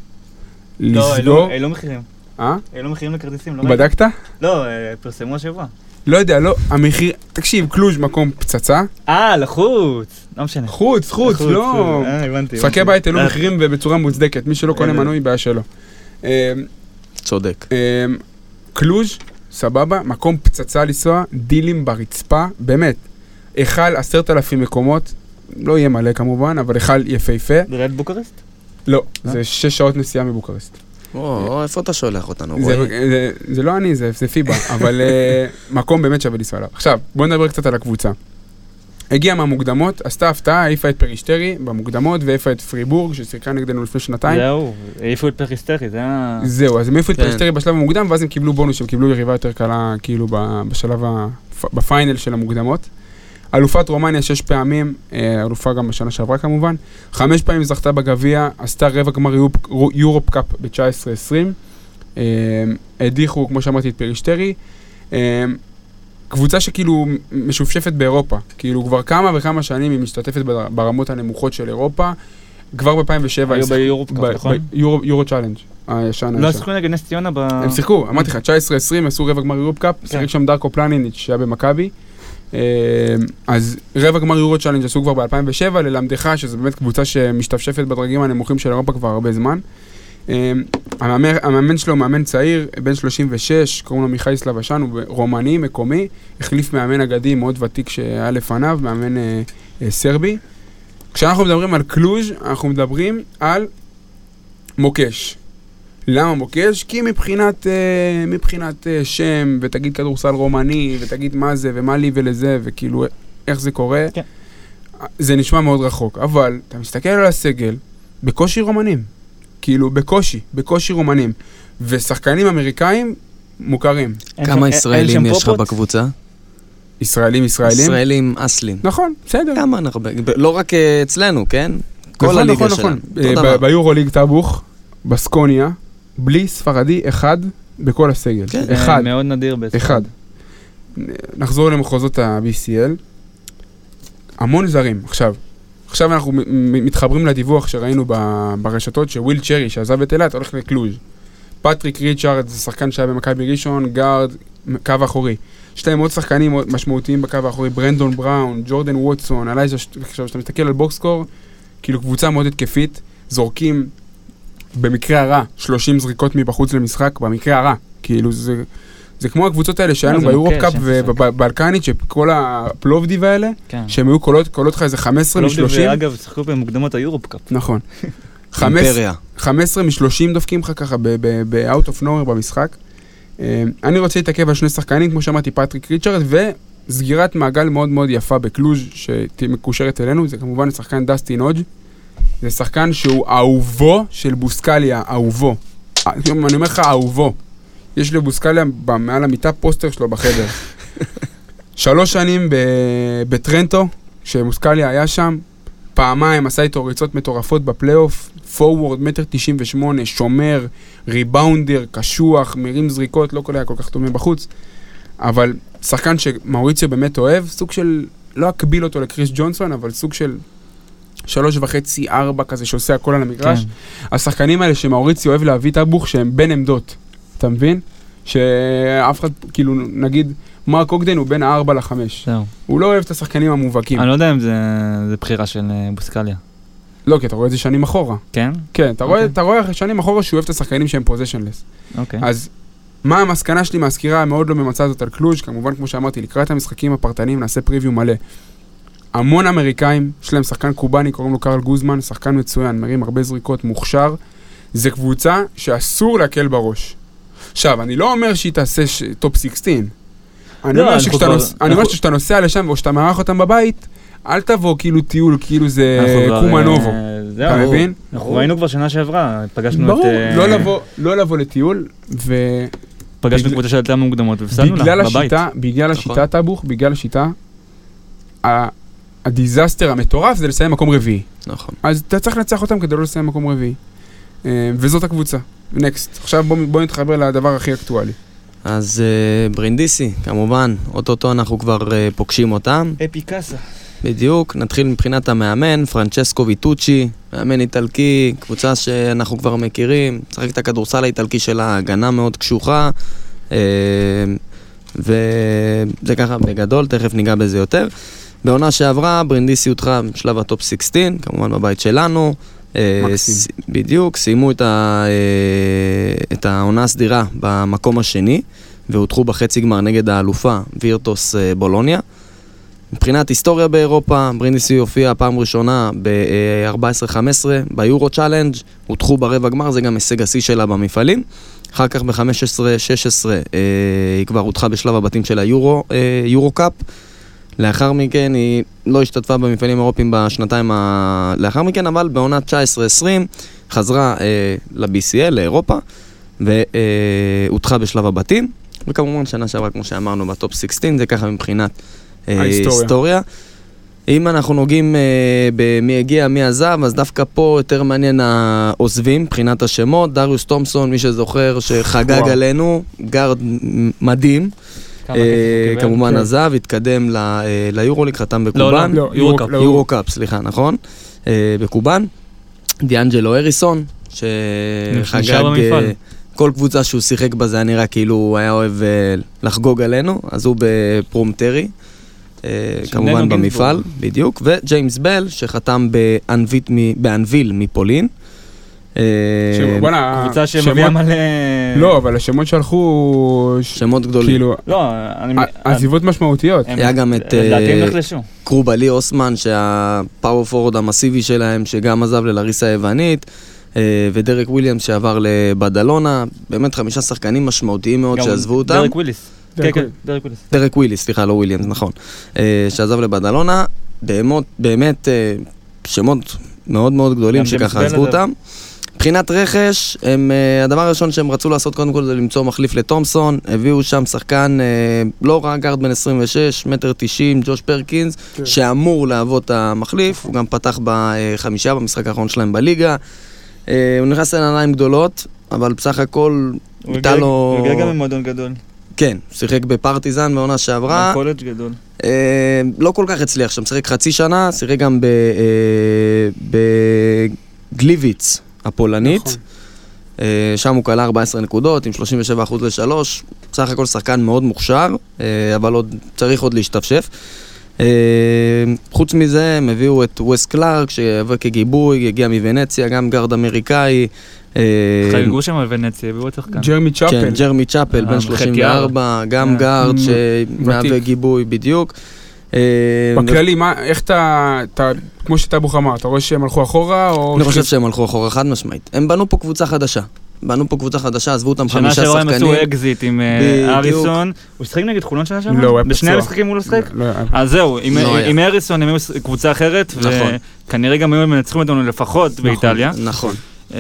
לסגור... העלו מחירים. אה? העלו מחירים לכרטיסים, לא ראיתי. בדקת? לא, אה, פרסמו השבוע. לא יודע, לא, המחיר... תקשיב, קלוז' מקום פצצה. אה, לחוץ. לא משנה. חוץ, חוץ, לא... אה, הבנתי. משחקי. בית העלו אה, מחירים ובצורה מוצדקת, מי שלא קונה אה, מנוי, בעיה שלו. צודק. קלוז', סבבה, מקום פצצה לנסוע, דילים ברצפה, באמת. היכל עשרת אלפים מקומות, לא יהיה מלא כמובן, אבל היכל יפהפה. זה ליד בוקרשט? לא, אה? זה שש שעות נסיעה מבוקרשט. או, איפה אתה שולח אותנו, זה, רועי? זה, זה לא אני, זה, זה פיבה, אבל אה, מקום באמת שווה לנסוע אליו. עכשיו, בואו נדבר קצת על הקבוצה. הגיעה מהמוקדמות, עשתה הפתעה, העיפה את פרישטרי במוקדמות, והעיפה את פריבורג, ששיחקה נגדנו לפני שנתיים. זהו, העיפו את פריסטרי, זה היה... זהו, אז הם העיפו את כן. פרישטרי בשלב המוקדם, ואז הם קיבלו בונוס, הם קיבלו יריבה יותר קלה, כאילו, ב- בשלב, ה- ב final של המוקדמות. אלופת רומניה שש פעמים, אה, אלופה גם בשנה שעברה כמובן. חמש פעמים זכתה בגביע, עשתה רבע גמר יורופ- קאפ ב-19-20. אה, הדיחו, כמו שאמרתי, את פרישטרי. אה, קבוצה שכאילו משופשפת באירופה. כאילו, כבר כמה וכמה שנים היא משתתפת בר- ברמות הנמוכות של אירופה. כבר ב-2007 היו ביורופ קאפ, נכון? יורו צ'אלנג' הישן לא. שיחקו נגד נס ציונה ב... הם שיחקו, אמרתי לך, 19-20 עשו רבע גמר יורופ קאפ, כן. שיחק שם דרקו פלניניץ' שהיה במכבי. אה, אז רבע גמר יורו צ'אלנג' עשו כבר ב-2007, ללמדך שזו באמת קבוצה שמשתפשפת בדרגים הנמוכים של אירופה כבר הרבה זמן. אה, המאמן, שלו הוא מאמן צעיר, בן 36, קוראים לו מיכאי סילבשן, הוא רומני, מקומי, החליף מאמן אגדי מאוד ותיק שהיה לפניו, מאמן אה, סרבי. כשאנחנו מדברים על קלוז', אנחנו מדברים על מוקש. למה מוקש? כי מבחינת, אה, מבחינת אה, שם, ותגיד כדורסל רומני, ותגיד מה זה, ומה לי ולזה, וכאילו איך זה קורה, כן. זה נשמע מאוד רחוק. אבל אתה מסתכל על הסגל, בקושי רומנים. כאילו, בקושי, בקושי רומנים. ושחקנים אמריקאים מוכרים. כמה ישראלים יש לך? בקבוצה? ישראלים, ישראלים. ישראלים אצלם. נכון, בסדר. כמה אנחנו... ב- לא רק אה, אצלנו, כן? כל נכון, הליגה נכון, שלנו. נכון. דבר. ב- ביורוליג טאבוך, בסקוניה, בלי ספרדי אחד בכל הסגל. כן. אחד. מאוד נדיר בעצם. אחד. נחזור למחוזות ה-BCL. המון זרים. עכשיו, עכשיו אנחנו מתחברים לדיווח שראינו ברשתות שוויל צ'רי, שעזב את אילת, הולך לקלוז'. פטריק ריצ'ארד זה שחקן שהיה במכבי ראשון, גארד, קו אחורי. יש להם עוד שחקנים משמעותיים בקו האחורי, ברנדון בראון, ג'ורדן ווטסון, עכשיו כשאתה מסתכל על box score, כאילו קבוצה מאוד התקפית, זורקים במקרה הרע 30 זריקות מבחוץ למשחק, במקרה הרע. כאילו זה, זה כמו הקבוצות האלה שהיינו זה ביורופ קאפ. ובבלקנית, שכל הפלובדיב האלה, כן. שהם היו קולעות, קולעות לך איזה 15 פלובדיב, מ-30. אגב, שיחקו במוקדמות היורופ קאפ. נכון. 15 אימפריה. 15 מ-30 דופקים לך ככה ב-out of nowhere במשחק. אה, אני רוצה להתעכב על שני שחקנים, כמו שאמרתי, פטריק ריצ'רד, וסגירת מעגל מאוד מאוד יפה בקלוז' שתהיה מקושרת אלינו, זה כמובן השחקן דסטין הודג'. זה שחקן שהוא אהובו של בוסקליה, אהובו. אה, אני אומר לך, אהובו. יש לבוסקליה מעל המיטה פוסטר שלו בחדר. שלוש שנים ב- בטרנטו, כשבוסקליה היה שם, פעמיים עשה איתו ריצות מטורפות בפלייאוף, פורוורד, מטר תשעים ושמונה, שומר, ריבאונדר, קשוח, מרים זריקות, לא כל היה כל כך טוב מבחוץ, אבל שחקן שמאוריציו באמת אוהב, סוג של, לא אקביל אותו לקריס ג'ונסון, אבל סוג של שלוש וחצי, ארבע כזה, שעושה הכל על המגרש. כן. השחקנים האלה שמאוריציו אוהב להביא את אבוך שהם בין עמדות, אתה מבין? שאף אחד, כאילו, נגיד, מרק אוגדן הוא בין הארבע לחמש. זהו. הוא לא אוהב את השחקנים המובהקים. אני לא יודע אם זה זה בחירה של אה, בוסקליה. לא, כי אתה רואה את זה שנים אחורה. כן? כן, אתה רואה, אוקיי. אתה רואה שנים אחורה שהוא אוהב את השחקנים שהם positionless. אוקיי. אז מה המסקנה שלי מהסקירה המאוד לא ממצה הזאת על קלוז'? כמובן, כמו שאמרתי, לקראת המשחקים הפרטניים נעשה preview מלא. המון אמריקאים, יש להם שחקן קובאני, קוראים לו קרל גוזמן, שחקן מצוין, מרים הרבה זריקות, מוכשר. זה קבוצה שאסור להקל בראש. עכשיו, אני לא אומר שהיא תעשה ש... טופ 16. אני לא, אומר אנחנו שכשאתה כבר- נוס... אני אומר שכשאתה נוסע לשם או שאתה מארח אותם בבית, אל תבוא כאילו טיול, כאילו זה כבר, קומנובו. אה, אתה. מבין? אנחנו ראינו כבר שנה שעברה, פגשנו את... ברור, אה, לא לבוא- לא לבוא לטיול, ו... פגשנו בגלל- קבוצה שהייתה מוקדמות והפסדנו לה בגלל בבית. השיטה, בגלל נכון. השיטה טאבוך, בגלל השיטה, ה disaster המטורף זה לסיים מקום רביעי. נכון. אז אתה צריך לנצח אותם כדי לא לסיים מקום רביעי. אה, וזאת הקבוצה. next. עכשיו בוא, בוא נתחבר לדבר הכי אקטואלי. אז אה, ברינדיסי, כמובן, אוטוטו אנחנו כבר אה, פוגשים אותם. הפי קאסה. בדיוק, נתחיל מבחינת המאמן, פרנצ'סקו ויטוצ'י, מאמן איטלקי, קבוצה שאנחנו כבר מכירים, משחק את הכדורסל האיטלקי שלה, הגנה מאוד קשוחה, אה, וזה ככה בגדול, תכף ניגע בזה יותר. בעונה שעברה, ברינדיסי הודחה בשלב הטופ 16, כמובן בבית שלנו. אה, מקסים. בדיוק, סיימו את, ה, אה, את העונה הסדירה במקום השני, והודחו בחצי גמר נגד האלופה וירטוס אה, בולוניה. מבחינת היסטוריה באירופה, ברינדיסי הופיע פעם ראשונה ב-14-15 ביורו צ'אלנג', הודחו ברבע גמר, זה גם הישג השיא שלה במפעלים. אחר כך ב-15-16 היא כבר הודחה בשלב הבתים של היורו אה, קאפ. לאחר מכן היא לא השתתפה במפעלים האירופיים בשנתיים ה... לאחר מכן, אבל בעונת 19-20 חזרה אה, ל-BCL, לאירופה, והודחה בשלב הבתים. וכמובן שנה שעברה, כמו שאמרנו, בטופ 16, זה ככה מבחינת אה, ההיסטוריה. היסטוריה. אם אנחנו נוגעים אה, במי הגיע, מי עזב, אז דווקא פה יותר מעניין העוזבים מבחינת השמות. דריוס תומפסון, מי שזוכר, שחגג וואו. עלינו, גארד מדהים. כמה אה, כסף הוא קיבל? כמובן כן. עזב, התקדם ל- אה, ליורוליג, חתם לא, בקובאן. לא, יורו קאפ. לא, יורו קאפ, סליחה, נכון? אה, בקובאן. דיאנג'לו אריסון, שחגג... כל קבוצה שהוא שיחק בה זה היה נראה כאילו הוא היה אוהב אה, לחגוג עלינו, אז הוא בפרומטרי, כמובן במפעל. בדיוק, וג'יימס בל, שחתם באנבית מ- באנביל מפולין. אה, בואנה, קבוצה שמביאה מלא... לא, אבל השמות שהלכו, שמות גדולים. כאילו, לא, אני... עזיבות משמעותיות. היה גם את, לדעתי הם אה, נחלשו. קרובלי אוסמן, שה power forward המסיבי שלהם, שגם עזב ללריסה היוונית, אה, ודרק וויליאמס שעבר לבדלונה, באמת חמישה שחקנים משמעותיים מאוד שעזבו אותם. דרק וויליס. כן, דרק כן, וויליס. דרק וויליס. דרק וויליס, סליחה, לא וויליאמס, נכון. שעזב לבדלונה, באמת, באמת שמות מאוד מאוד גדולים שככה עזבו עזב. אותם. מבחינת רכש, הם, אה, הדבר הראשון שהם רצו לעשות קודם כל זה למצוא מחליף לתומסון, הביאו שם שחקן אה, לא רע, גארד בן 26, מטר 90, ג'וש פרקינס, כן. שאמור להוות המחליף, הוא גם פתח בחמישה במשחק האחרון שלהם בליגה. אה, הוא נכנס לנעליים גדולות, אבל בסך הכל הייתה לו... הוא הגיע גם ממועדון גדול. כן, הוא שיחק בפרטיזן בעונה שעברה. קולג' גדול. אה, לא כל כך הצליח שם, שיחק חצי שנה, שיחק גם ב- אה, בגליביץ הפולנית. נכון. אה, שם הוא כלה 14 נקודות עם 37% ל-3, בסך הכל שחקן מאוד מוכשר, אה, אבל עוד צריך עוד להשתפשף. אה, חוץ מזה, הם הביאו את וס קלארק, שיבוא כגיבוי, הגיע מוונציה, גם גארד אמריקאי. חגגו שם בוונציה, הביאו עוד שחקן. ג'רמי צ'אפל. כן, ג'רמי צ'אפל, בן אה, 34, גם גארד שמהווה. גיבוי בדיוק. אה, בכללי, מה, איך אתה, אתה, כמו שטאבוך אמר, אתה רואה שהם הלכו אחורה, או... אני חושב שהם הלכו אחורה חד משמעית. הם בנו פה קבוצה חדשה. בנו פה קבוצה חדשה, עזבו אותם שנה חמישה שעברה הם שחקנים. עשו אקזיט עם אה. הריסון. הוא שיחק נגד חולון שנה שעברה? לא, הוא היה בשני פצוע. המשחקים הוא לא שיחק? לא, היה- אז זהו, עם- לא אריסון הם היו קבוצה אחרת, נכון. וכנראה גם היו מנצחים אותנו לפחות באיטליה, נכון. אה,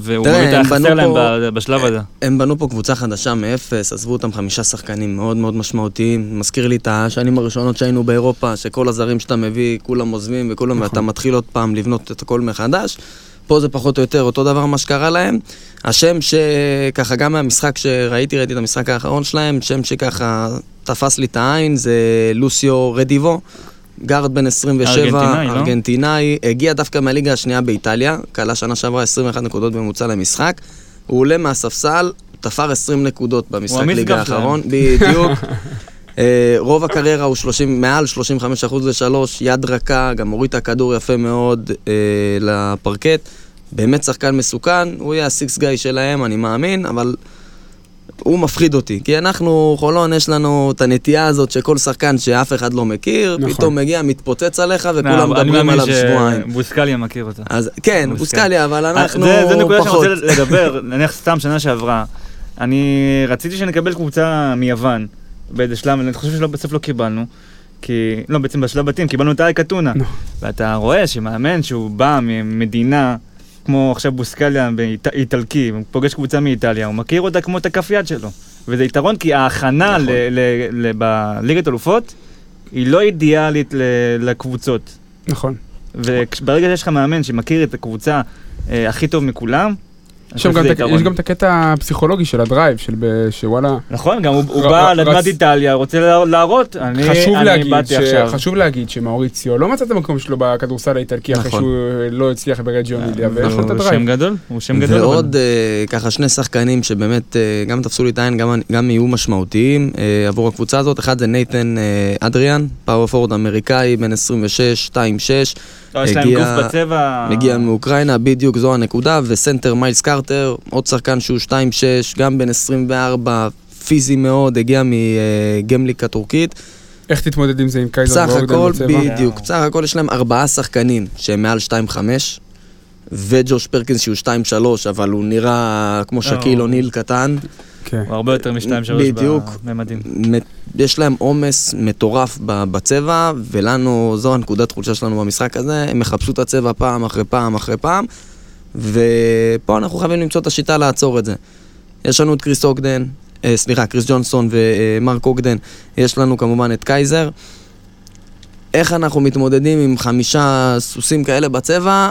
והוא באמת חסר להם בשלב הזה. הם בנו פה קבוצה חדשה מאפס, עזבו אותם חמישה שחקנים מאוד מאוד משמעותיים. מזכיר לי את השנים הראשונות שהיינו באירופה, שכל הזרים שאתה מביא, כולם עוזבים וכולם, נכון. ואתה מתחיל עוד פעם לבנות את הכל מחדש. פה זה פחות או יותר אותו דבר מה שקרה להם. השם שככה, גם מהמשחק שראיתי, ראיתי את המשחק האחרון שלהם, שם שככה תפס לי את העין זה לוסיו רדיבו. גארד בן 27, ארגנטינאי, לא? ארגנטינאי, הגיע דווקא מהליגה השנייה באיטליה, כלה שנה שעברה 21 נקודות בממוצע למשחק. הוא עולה מהספסל, תפר 20 נקודות במשחק ליגה. האחרון, בדיוק. אה, רוב הקריירה הוא 30, מעל 35% לשלוש, יד רכה, גם הוריד את הכדור יפה מאוד אה, לפרקט. באמת שחקן מסוכן, הוא יהיה הסיקס גאי שלהם, אני מאמין, אבל הוא מפחיד אותי. כי אנחנו, חולון, יש לנו את הנטייה הזאת שכל שחקן שאף אחד לא מכיר, נכון. פתאום מגיע, מתפוצץ עליך, וכולם לא, אני מדברים מאמין עליו שבועיים. שבוסקליה מכיר אותה. אז כן, בוסקליה. אבל אנחנו אה, זה, זה נקודה שאני. רוצה לדבר, נניח סתם שנה שעברה. אני רציתי שנקבל קבוצה מיוון באיזה שלב, אני חושב שבסוף לא קיבלנו. כי, לא, בעצם בשלב בתים קיבלנו את אייק אתונה. ואתה רואה שמאמן שהוא בא ממדינה, כמו עכשיו בוסקליה באיט- איטלקי, הוא פוגש קבוצה מאיטליה, הוא מכיר אותה כמו את הכף יד שלו. וזה יתרון כי ההכנה נכון. ל- ל- ל- בליגת אלופות היא לא אידיאלית ל- לקבוצות. נכון. וברגע שיש לך מאמן שמכיר את הקבוצה אה, הכי טוב מכולם, יש גם את ה- יתרון. יש גם את הקטע הפסיכולוגי של ה drive, של ב- שוואלה. נכון, גם הוא, בא רץ- איטליה, רוצה לה- להראות, אני, באתי ש... עכשיו. חשוב להגיד שמאוריציו לא מצא את המקום שלו בכדורסל האיטלקי אחרי נכון. שהוא לא הצליח ברג'יוניליה, ויש לו את הוא שם ה drive. גדול, הוא שם גדול. ועוד אה, ככה שני שחקנים שבאמת אה, גם תפסו לי את העין, גם, גם יהיו משמעותיים אה, עבור הקבוצה הזאת. אחד זה נייתן אה, אדריאן, power forward אמריקאי, בן 26, 2-6, אבל... יש להם גוף בצבע... מגיע מאוקראינה, בדיוק זו הנקודה, וסנטר מיילס קרטר, עוד שחקן שהוא 2-6, גם בן 24, פיזי מאוד, הגיע מגמליק הטורקית. איך תתמודד עם זה עם קייזר סך ואוגדן הכל, בצבע? בדיוק, סך הכל יש להם ארבעה שחקנים שהם מעל 2-5, וג'וש פרקינס שהוא 2-3, אבל הוא נראה כמו שקיל הוא- אוניל קטן. כן. הוא הרבה יותר משתיים שלוש בדיוק. בממדים. יש להם עומס מטורף בצבע, ולנו, זו הנקודת חולשה שלנו במשחק הזה, הם יחפשו את הצבע פעם אחרי פעם אחרי פעם, ופה אנחנו חייבים למצוא את השיטה לעצור את זה. יש לנו את קריס אוגדן, אה, סליחה, קריס ג'ונסון ומרק אוגדן, יש לנו כמובן את קייזר. איך אנחנו מתמודדים עם חמישה סוסים כאלה בצבע,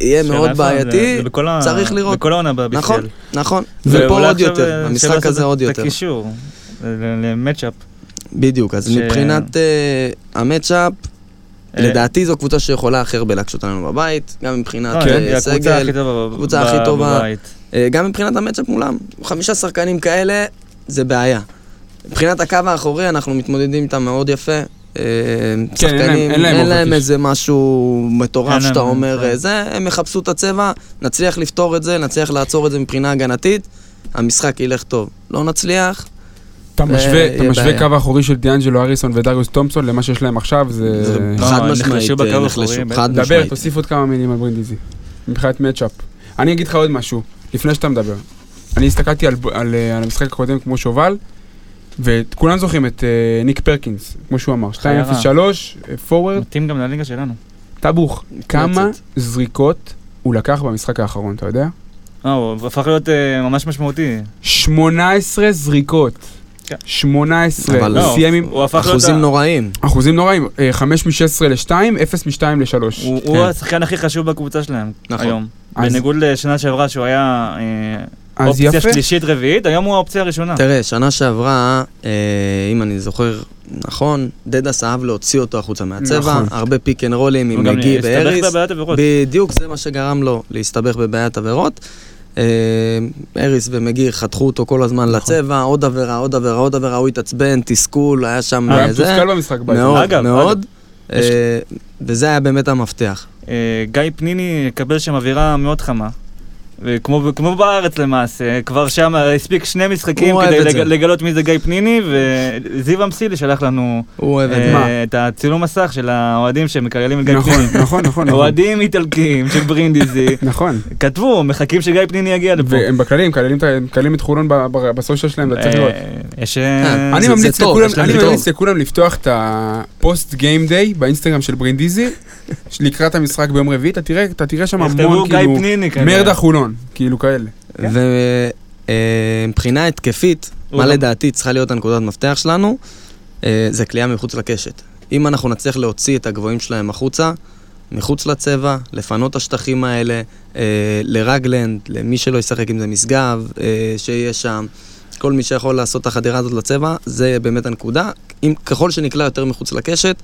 יהיה מאוד בעייתי, צריך לראות. בכל העונה ב-BCL. נכון, נכון, ופה עוד יותר, אה, שאלה הזה עוד את יותר. הקישור, למצ'אפ. בדיוק, אז מבחינת uh, המצ'אפ, אה, לדעתי זו קבוצה שיכולה הכי הרבה להקשות עלינו בבית, גם מבחינת לא, אה, סגל, ב- הכי טובה. אה, גם מבחינת המצ'אפ מולם. חמישה שחקנים כאלה, זה בעיה. מבחינת הקו האחורי, אנחנו מתמודדים איתם מאוד יפה. אה, כן, שחקנים, אין להם. איזה משהו מטורף שאתה אומר, כן. אה, זה, הם יחפשו את הצבע, נצליח לפתור את זה, נצליח לעצור את זה מבחינה הגנתית, המשחק ילך טוב. לא נצליח, אתה זה משווה, אתה משווה. קו האחורי של דיאנג'לו אריסון ודריוס תומפסון למה שיש להם עכשיו, זה... לא, חד משמעית נחלשו אה, חד דבר, משמעית. תוסיף עוד כמה מילים על ברינדיזי, מבחינת מצ'אפ. אני אגיד לך עוד משהו, לפני שאתה מדבר. אני הסתכלתי אה, על המשחק הקודם כמו שובל, וכולם זוכרים את אה, ניק פרקינס, כמו שהוא אמר, 203, פורוורד, מתאים גם לליגה שלנו. טבוך. כמה. זריקות הוא לקח במשחק האחרון, אתה יודע? אה, הוא הפך להיות אה, ממש משמעותי. 18 זריקות. כן. 18, אבל הוא לא, סיים עם הוא הפך להיות... אחוזים נוראים. אחוזים נוראים, 5 מ-16 ל-2, 0 מ-2 ל-3. הוא הוא השחקן הכי חשוב בקבוצה שלהם נכון. היום. אז- בניגוד לשנה שעברה שהוא היה אה, אז אופציה יפה. שלישית רביעית, היום הוא האופציה הראשונה. תראה, שנה שעברה, אה, אם אני זוכר נכון, דדס אהב להוציא אותו החוצה מהצבע, נכון. הרבה pick and roll ים הוא עם גם מגי הסתבך ואריס. בבעיית עבירות. בדיוק זה מה שגרם לו להסתבך בבעיית עבירות. אה, אריס ומגי חתכו אותו כל הזמן נכון. לצבע, עוד עבירה, עוד עבירה, עוד עבירה, הוא התעצבן, תסכול, היה שם היה אה, זה. מתוסכל במשחק בית. מאוד, אגב, מאוד. אה, וזה היה באמת המפתח. גיא פניני יקבל שם אווירה מאוד חמה. וכמו כמו בארץ למעשה, כבר שם הספיק שני משחקים כדי לג. לגלות מי זה גיא פניני, וזיו אמסילי שלח לנו הוא אוהב את אה. את הצילום מסך של האוהדים שמקללים את גיא נכון, פניני. נכון, נכון, נכון. אוהדים איטלקים של ברינדיזי, נכון. כתבו, מחכים שגיא פניני יגיע לפה. והם בכללים, מקללים את חולון ב social שלהם, אתה צריך לראות. אה, יש... אה, אני ממליץ לכולם, להם אני. ממליץ לכולם לפתוח את ה post game day באינסטגרם של ברינדיזי, לקראת המשחק ביום רביעי, אתה תראה, שם יכתבו המון גיא כאילו, פניני כנראה. מרדה חולון, כאילו כאלה. כן. ומבחינה התקפית, מה גם- לדעתי צריכה להיות הנקודת מפתח שלנו, אה, זה כליאה מחוץ לקשת. אם אנחנו נצליח להוציא את הגבוהים שלהם החוצה, מחוץ לצבע, לפנות את השטחים האלה, אה, לרגלנד, למי שלא ישחק אם זה משגב, אה, שיהיה שם, כל מי שיכול לעשות את החדירה הזאת לצבע, זה באמת הנקודה. אם, ככל שנקלע יותר מחוץ לקשת,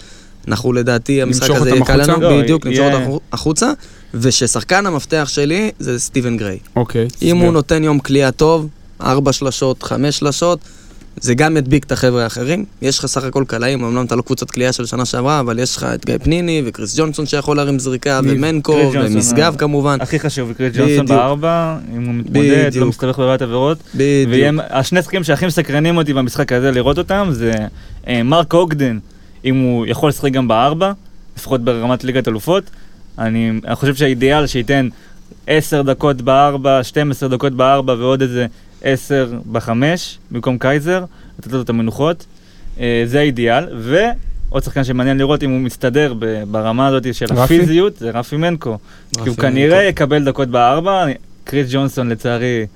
אנחנו לדעתי, המשחק הזה אותם יהיה קל החוצה? לנו, לא, בדיוק, נמשוך אותם החוצה, וששחקן המפתח שלי זה סטיבן גריי. אוקיי. אם הסבר. הוא נותן יום כליאה טוב, ארבע שלשות, חמש שלשות, זה גם ידביק את החבר'ה האחרים. יש לך סך הכל קלעים, אמנם אתה לא קבוצת כליאה של שנה שעברה, אבל יש לך את גיא פניני וקריס ג'ונסון שיכול להרים זריקה, ומנקו, ומשגב אה, כמובן. הכי חשוב, קריס ג'ונסון. בארבע, אם הוא מתמודד, לא. מסתבך בבעיית עבירות. בדיוק. והשני שחקנים שהכי מסקרנים אותי במשחק הזה לראות אותם זה אה, מרק אוגדן, אם הוא יכול לשחק גם בארבע, לפחות ברמת ליגת אלופות. אני, אני חושב שהאידיאל שייתן 10 דקות בארבע, 12 דקות בארבע ועוד איזה 10 בחמש במקום קייזר, לתת לו את המנוחות. אה, זה האידיאל. ועוד שחקן שמעניין לראות אם הוא מסתדר ברמה הזאת של רפי? הפיזיות, זה רפי מנקו. כי הוא רפי כנראה מנקו. יקבל דקות בארבע, קריס ג'ונסון לצערי,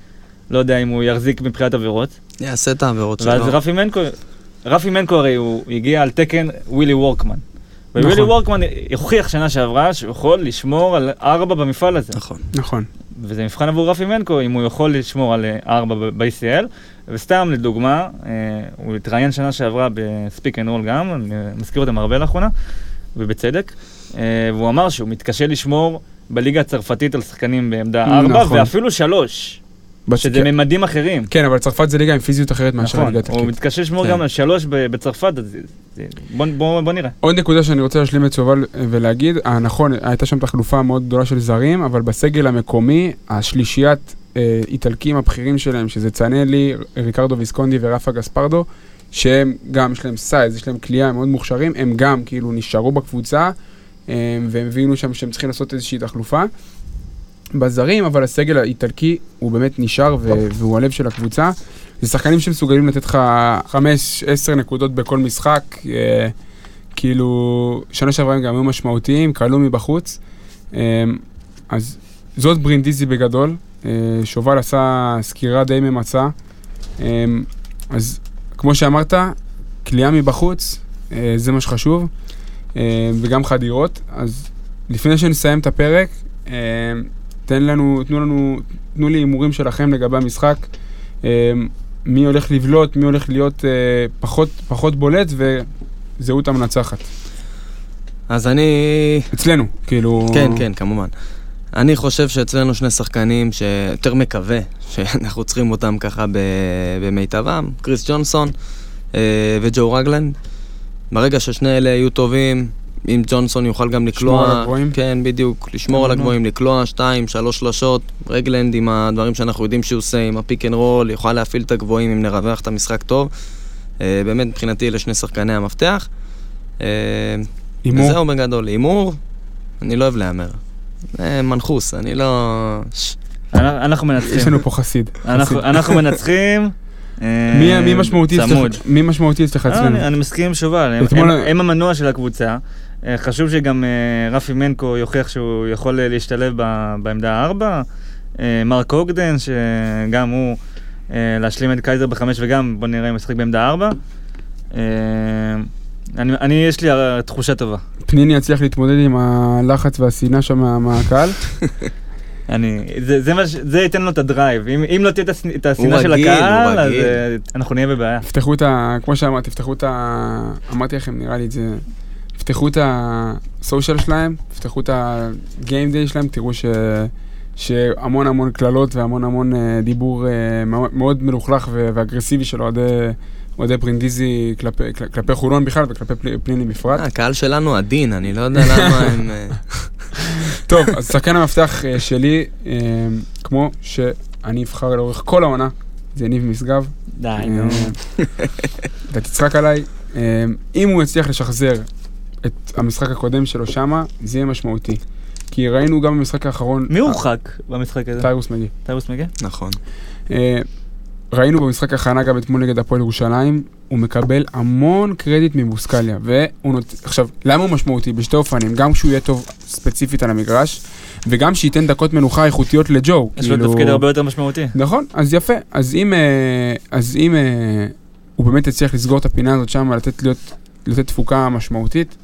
לא יודע אם הוא יחזיק מבחינת עבירות. יעשה את העבירות שלו. ואז רפי מנקו, רפי מנקו הרי הוא הגיע על תקן ווילי וורקמן. ווילי נכון. וורקמן הוכיח שנה שעברה שהוא יכול לשמור על ארבע במפעל הזה. נכון. נכון. וזה מבחן עבור רפי מנקו, אם הוא יכול לשמור על אה, ארבע ב-ACL. וסתם לדוגמה, אה, הוא התראיין שנה שעברה ב Speak and Roll גם, אני מזכיר אותם הרבה לאחרונה, ובצדק. אה, והוא אמר שהוא מתקשה לשמור בליגה הצרפתית על שחקנים בעמדה ארבע, נכון. ואפילו שלוש, שזה כן. ממדים אחרים. כן, אבל צרפת זה ליגה עם פיזיות אחרת מאשר נכון, הליגה הוא האיטלקית. מתקשה לשמור כן. גם על שלוש ב- בצרפת, אז בוא- בוא בוא נראה. עוד נקודה שאני רוצה להשלים את שובל אה, ולהגיד, אה, נכון, הייתה שם תחלופה מאוד גדולה של זרים, אבל בסגל המקומי, השלישיית אה, איטלקים הבכירים שלהם, שזה צנלי, ריקרדו ויסקונדי ורפה גספרדו, שהם גם, יש להם סייז, יש להם כליאה, הם מאוד מוכשרים, הם גם כאילו נשארו בקבוצה, והם הבינו שם שהם צריכים לעשות איזושהי תחלופה. בזרים, אבל הסגל האיטלקי הוא באמת נשאר ו- והוא הלב של הקבוצה. זה שחקנים שמסוגלים לתת לך 5-10 נקודות בכל משחק. אה, כאילו, שנה שעברה הם גם היו משמעותיים, כלו מבחוץ. אה, אז זאת ברינדיזי בגדול. אה, שובל עשה סקירה די ממצה. אה, אז כמו שאמרת, כליאה מבחוץ, אה, זה מה שחשוב. אה, וגם חדירות. אז לפני שנסיים את הפרק, אה, תן לנו, תנו לנו, תנו לי הימורים שלכם לגבי המשחק. אה, מי הולך לבלוט, מי הולך להיות אה, פחות, פחות בולט וזהות המנצחת. אז אני... אצלנו, כאילו... כן, כן, כמובן. אני חושב שאצלנו שני שחקנים שיותר מקווה שאנחנו צריכים אותם ככה במיטבם, קריס ג'ונסון אה, וג'ו רגלנד. ברגע ששני אלה יהיו טובים, אם ג'ונסון יוכל גם לקלוע... לשמור על הגבוהים? כן, בדיוק, לשמור על נו. הגבוהים, לקלוע שתיים, שלוש שלשות. רגלנד עם הדברים שאנחנו יודעים שהוא עושה, עם ה pick and roll, יוכל להפעיל את הגבוהים אם נרווח את המשחק טוב. אה, באמת, מבחינתי אלה שני שחקני המפתח. אה, הימור? זהו בגדול, הימור, אני לא אוהב להמר. זה מנחוס, אני לא... אנחנו אנחנו יש מנצחים. לנו פה חסיד. אנחנו- מנצחים. אה, מי- משמעותי צמוד. אצלך? מי משמעותי אצלך אה, אצלנו? אני מסכים עם שובל, הם המנוע של הקבוצה. אה, חשוב שגם אה, רפי מנקו יוכיח שהוא יכול אה, להשתלב ב- בעמדה הארבע. מרק אוגדן, שגם הוא להשלים את קייזר בחמש וגם, בוא נראה אם ישחק בעמדה ארבע. אני, אני, יש לי תחושה טובה. פניני יצליח להתמודד עם הלחץ והשנאה שם מה- מהקהל? אני, זה, זה, מה זה ייתן לו את הדרייב. אם, אם לא תהיה את השנ- את השנאה של רגיל, הוא הקהל, אז רגיל. אנחנו נהיה בבעיה. תפתחו את ה... כמו שאמרתי, תפתחו את ה... אמרתי לכם, נראה לי את זה... תפתחו את הסושיאל שלהם, תפתחו את הגיים דיי שלהם, תראו ש... שהמון המון קללות והמון המון אה, דיבור אה, מאוד- מלוכלך ו- ואגרסיבי של אוהדי אוהדי ברינדיזי כלפי, כל- כלפי חולון בכלל וכלפי פל- פניני בפרט. אה, הקהל שלנו עדין, אני לא יודע למה הם... טוב, אז שחקן המפתח שלי, כמו שאני אבחר לאורך כל העונה, זה ניב משגב. די, נו. אתה תצחק עליי. אם הוא יצליח לשחזר את המשחק הקודם שלו שמה, זה יהיה משמעותי. כי ראינו גם במשחק האחרון... מי הורחק במשחק הזה? טיירוס מגי. טיירוס מגה? נכון. אה, ראינו במשחק ההכנה גם אתמול נגד הפועל ירושלים, הוא מקבל המון קרדיט מבוסקליה, והוא נות... עכשיו, למה הוא משמעותי? בשתי אופנים, גם כשהוא יהיה טוב ספציפית על המגרש, וגם שייתן דקות מנוחה איכותיות לג'ו. יש לו כאילו- תפקיד הרבה יותר משמעותי. נכון, אז יפה. אז אם, אה, אז אם אה, הוא באמת יצליח לסגור את הפינה הזאת שם, לתת, להיות, לתת תפוקה משמעותית,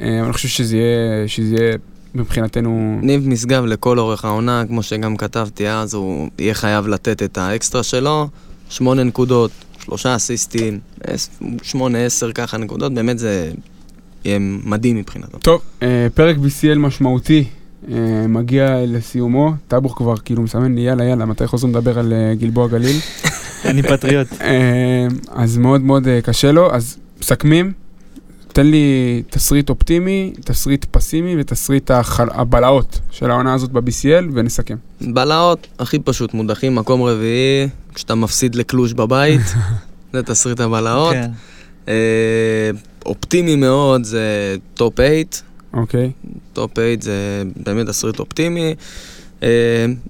אני חושב שזה יהיה, שזה יהיה מבחינתנו... ניב משגב לכל אורך העונה, כמו שגם כתבתי אז, הוא יהיה חייב לתת את האקסטרה שלו, שמונה נקודות, שלושה אסיסטים, עש- שמונה, עשר ככה נקודות, באמת זה יהיה מדהים מבחינתו. טוב, אה, פרק BCL משמעותי אה, מגיע לסיומו. טאבוך כבר כאילו מסמן לי יאללה יאללה, מתי חוזרים לדבר על אה, גלבוע גליל? אני פטריוט. אה, אז מאוד מאוד אה, קשה לו, אז מסכמים. תן לי תסריט אופטימי, תסריט פסימי ותסריט החל... הבלהות של העונה הזאת ב-BCL ונסכם. בלהות, הכי פשוט, מודחים מקום רביעי, כשאתה מפסיד לקלוז' בבית, זה תסריט הבלהות. כן. אה, אופטימי מאוד זה top 8, אוקיי? top 8 זה באמת תסריט אופטימי. אה,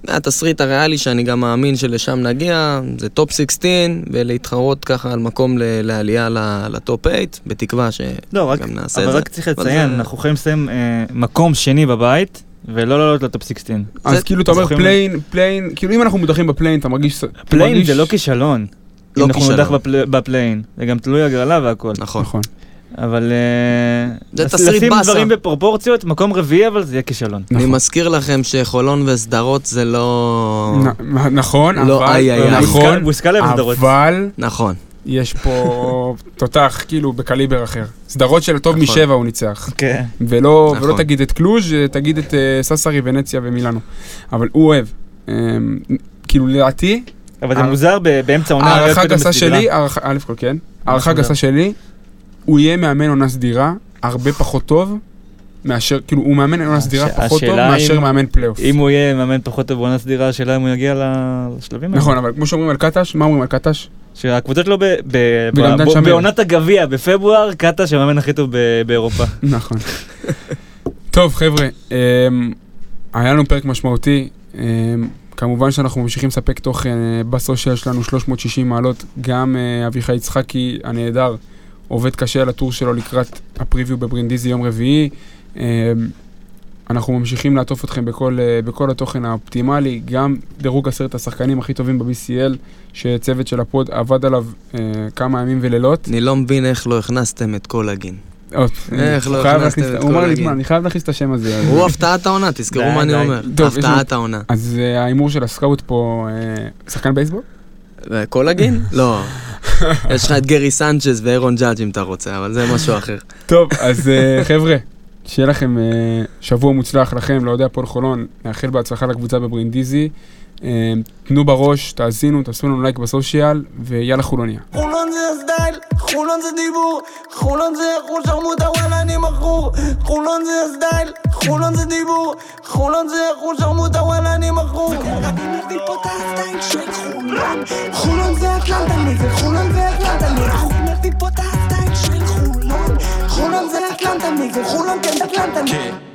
התסריט הריאלי שאני גם מאמין שלשם נגיע, זה top 16, ולהתחרות ככה על מקום ל- לעלייה ל top 8, בתקווה שגם לא, רק, נעשה אבל את זה. רק צריך אבל לציין, זה- אנחנו יכולים לסיים אה, מקום שני בבית, ולא לעלות ל top 16. אז כאילו אתה אומר play-in, play-in, כאילו אם אנחנו מודחים ב play-in, אתה מרגיש... play-in זה לא כישלון. לא אם אנחנו כישלון. נודח ב pl- ב play-in, זה גם תלוי הגרלה והכל. נכון. אבל... אה, לשים. דברים בפרופורציות, מקום רביעי אבל זה יהיה כישלון. אני נכון. מזכיר לכם שחולון וסדרות זה לא... נכון, לא, אבל... איי, איי, איי. נכון. אבל נכון. יש פה תותח כאילו בקליבר אחר. סדרות של טוב נכון. משבע הוא ניצח. כן. ולא, נכון. ולא תגיד את קלוז', תגיד את אה, ססרי, ונציה ומילאנו. אבל הוא אוהב. אה, כאילו לדעתי, אבל זה מוזר באמצע. להיות הערכה פתאום גסה. שלי, הערכה- א' כל כן, הערכה. גסה שלי, הוא יהיה מאמן עונה סדירה, הרבה פחות טוב, מאשר, כאילו הוא מאמן עונה סדירה פחות טוב מאשר אם- מאמן פלייאוף. אם הוא יהיה מאמן פחות טוב בעונה סדירה, השאלה אם הוא יגיע לשלבים האלה. נכון, אבל כמו שאומרים על קטש, מה אומרים על קטש? שהקבוצה שלו. בעונת הגביע בפברואר, קאטה שהמאמן הכי טוב באירופה. נכון. טוב, חבר'ה, אמ, היה לנו פרק משמעותי. אמ, כמובן שאנחנו ממשיכים לספק תוכן אה, בסושיאל שלנו 360 מעלות. גם אה, אביחי יצחקי הנהדר עובד קשה על הטור שלו לקראת הפריוויו בברינדיזי יום רביעי. אמ, אנחנו ממשיכים לעטוף אתכם בכל, אה, בכל התוכן האופטימלי, גם דירוג עשרת השחקנים הכי טובים ב-BCL, שצוות של ה pod עבד עליו אה, כמה ימים ולילות. אני לא מבין איך לא הכנסתם את כל הגין. עוד, איך הוא לא הכנסתם את הוא כל אמר לי, הגיל? "תשמע, אני חייב להכניס את השם הזה. הוא הפתעת העונה, תזכרו מה אני. אומר. הפתעת העונה. אז אה, ההימור של ה scout פה, אה, שחקן בייסבול? כל הגין? לא. יש לך את גרי סנצ'ז ואירון ג'אג' אם אתה רוצה, אבל זה משהו אחר. טוב, אז אה, חבר'ה, שיהיה לכם אה, שבוע מוצלח לכם, לאוהדי הפועל חולון, נאחל בהצלחה לקבוצה בברינדיזי. אה, תנו בראש, תאזינו, תעשו לנו לייק ב social, ויאללה חולוניה. חולון זה הסטייל, חולון זה דיבור, חולון זה אחוז שרמוטה וואלה אני מכור. חולון זה הסטייל, חולון זה דיבור, חולון זה אחוז שרמוטה וואלה אני מכור. אני מביא פה את הסטייל של חולון. חולון זה אטלנטה חולון זה אטלנטה אני מביא פה את הסטייל של חולון. חולון זה אטלנטה חולון כן אטלנטה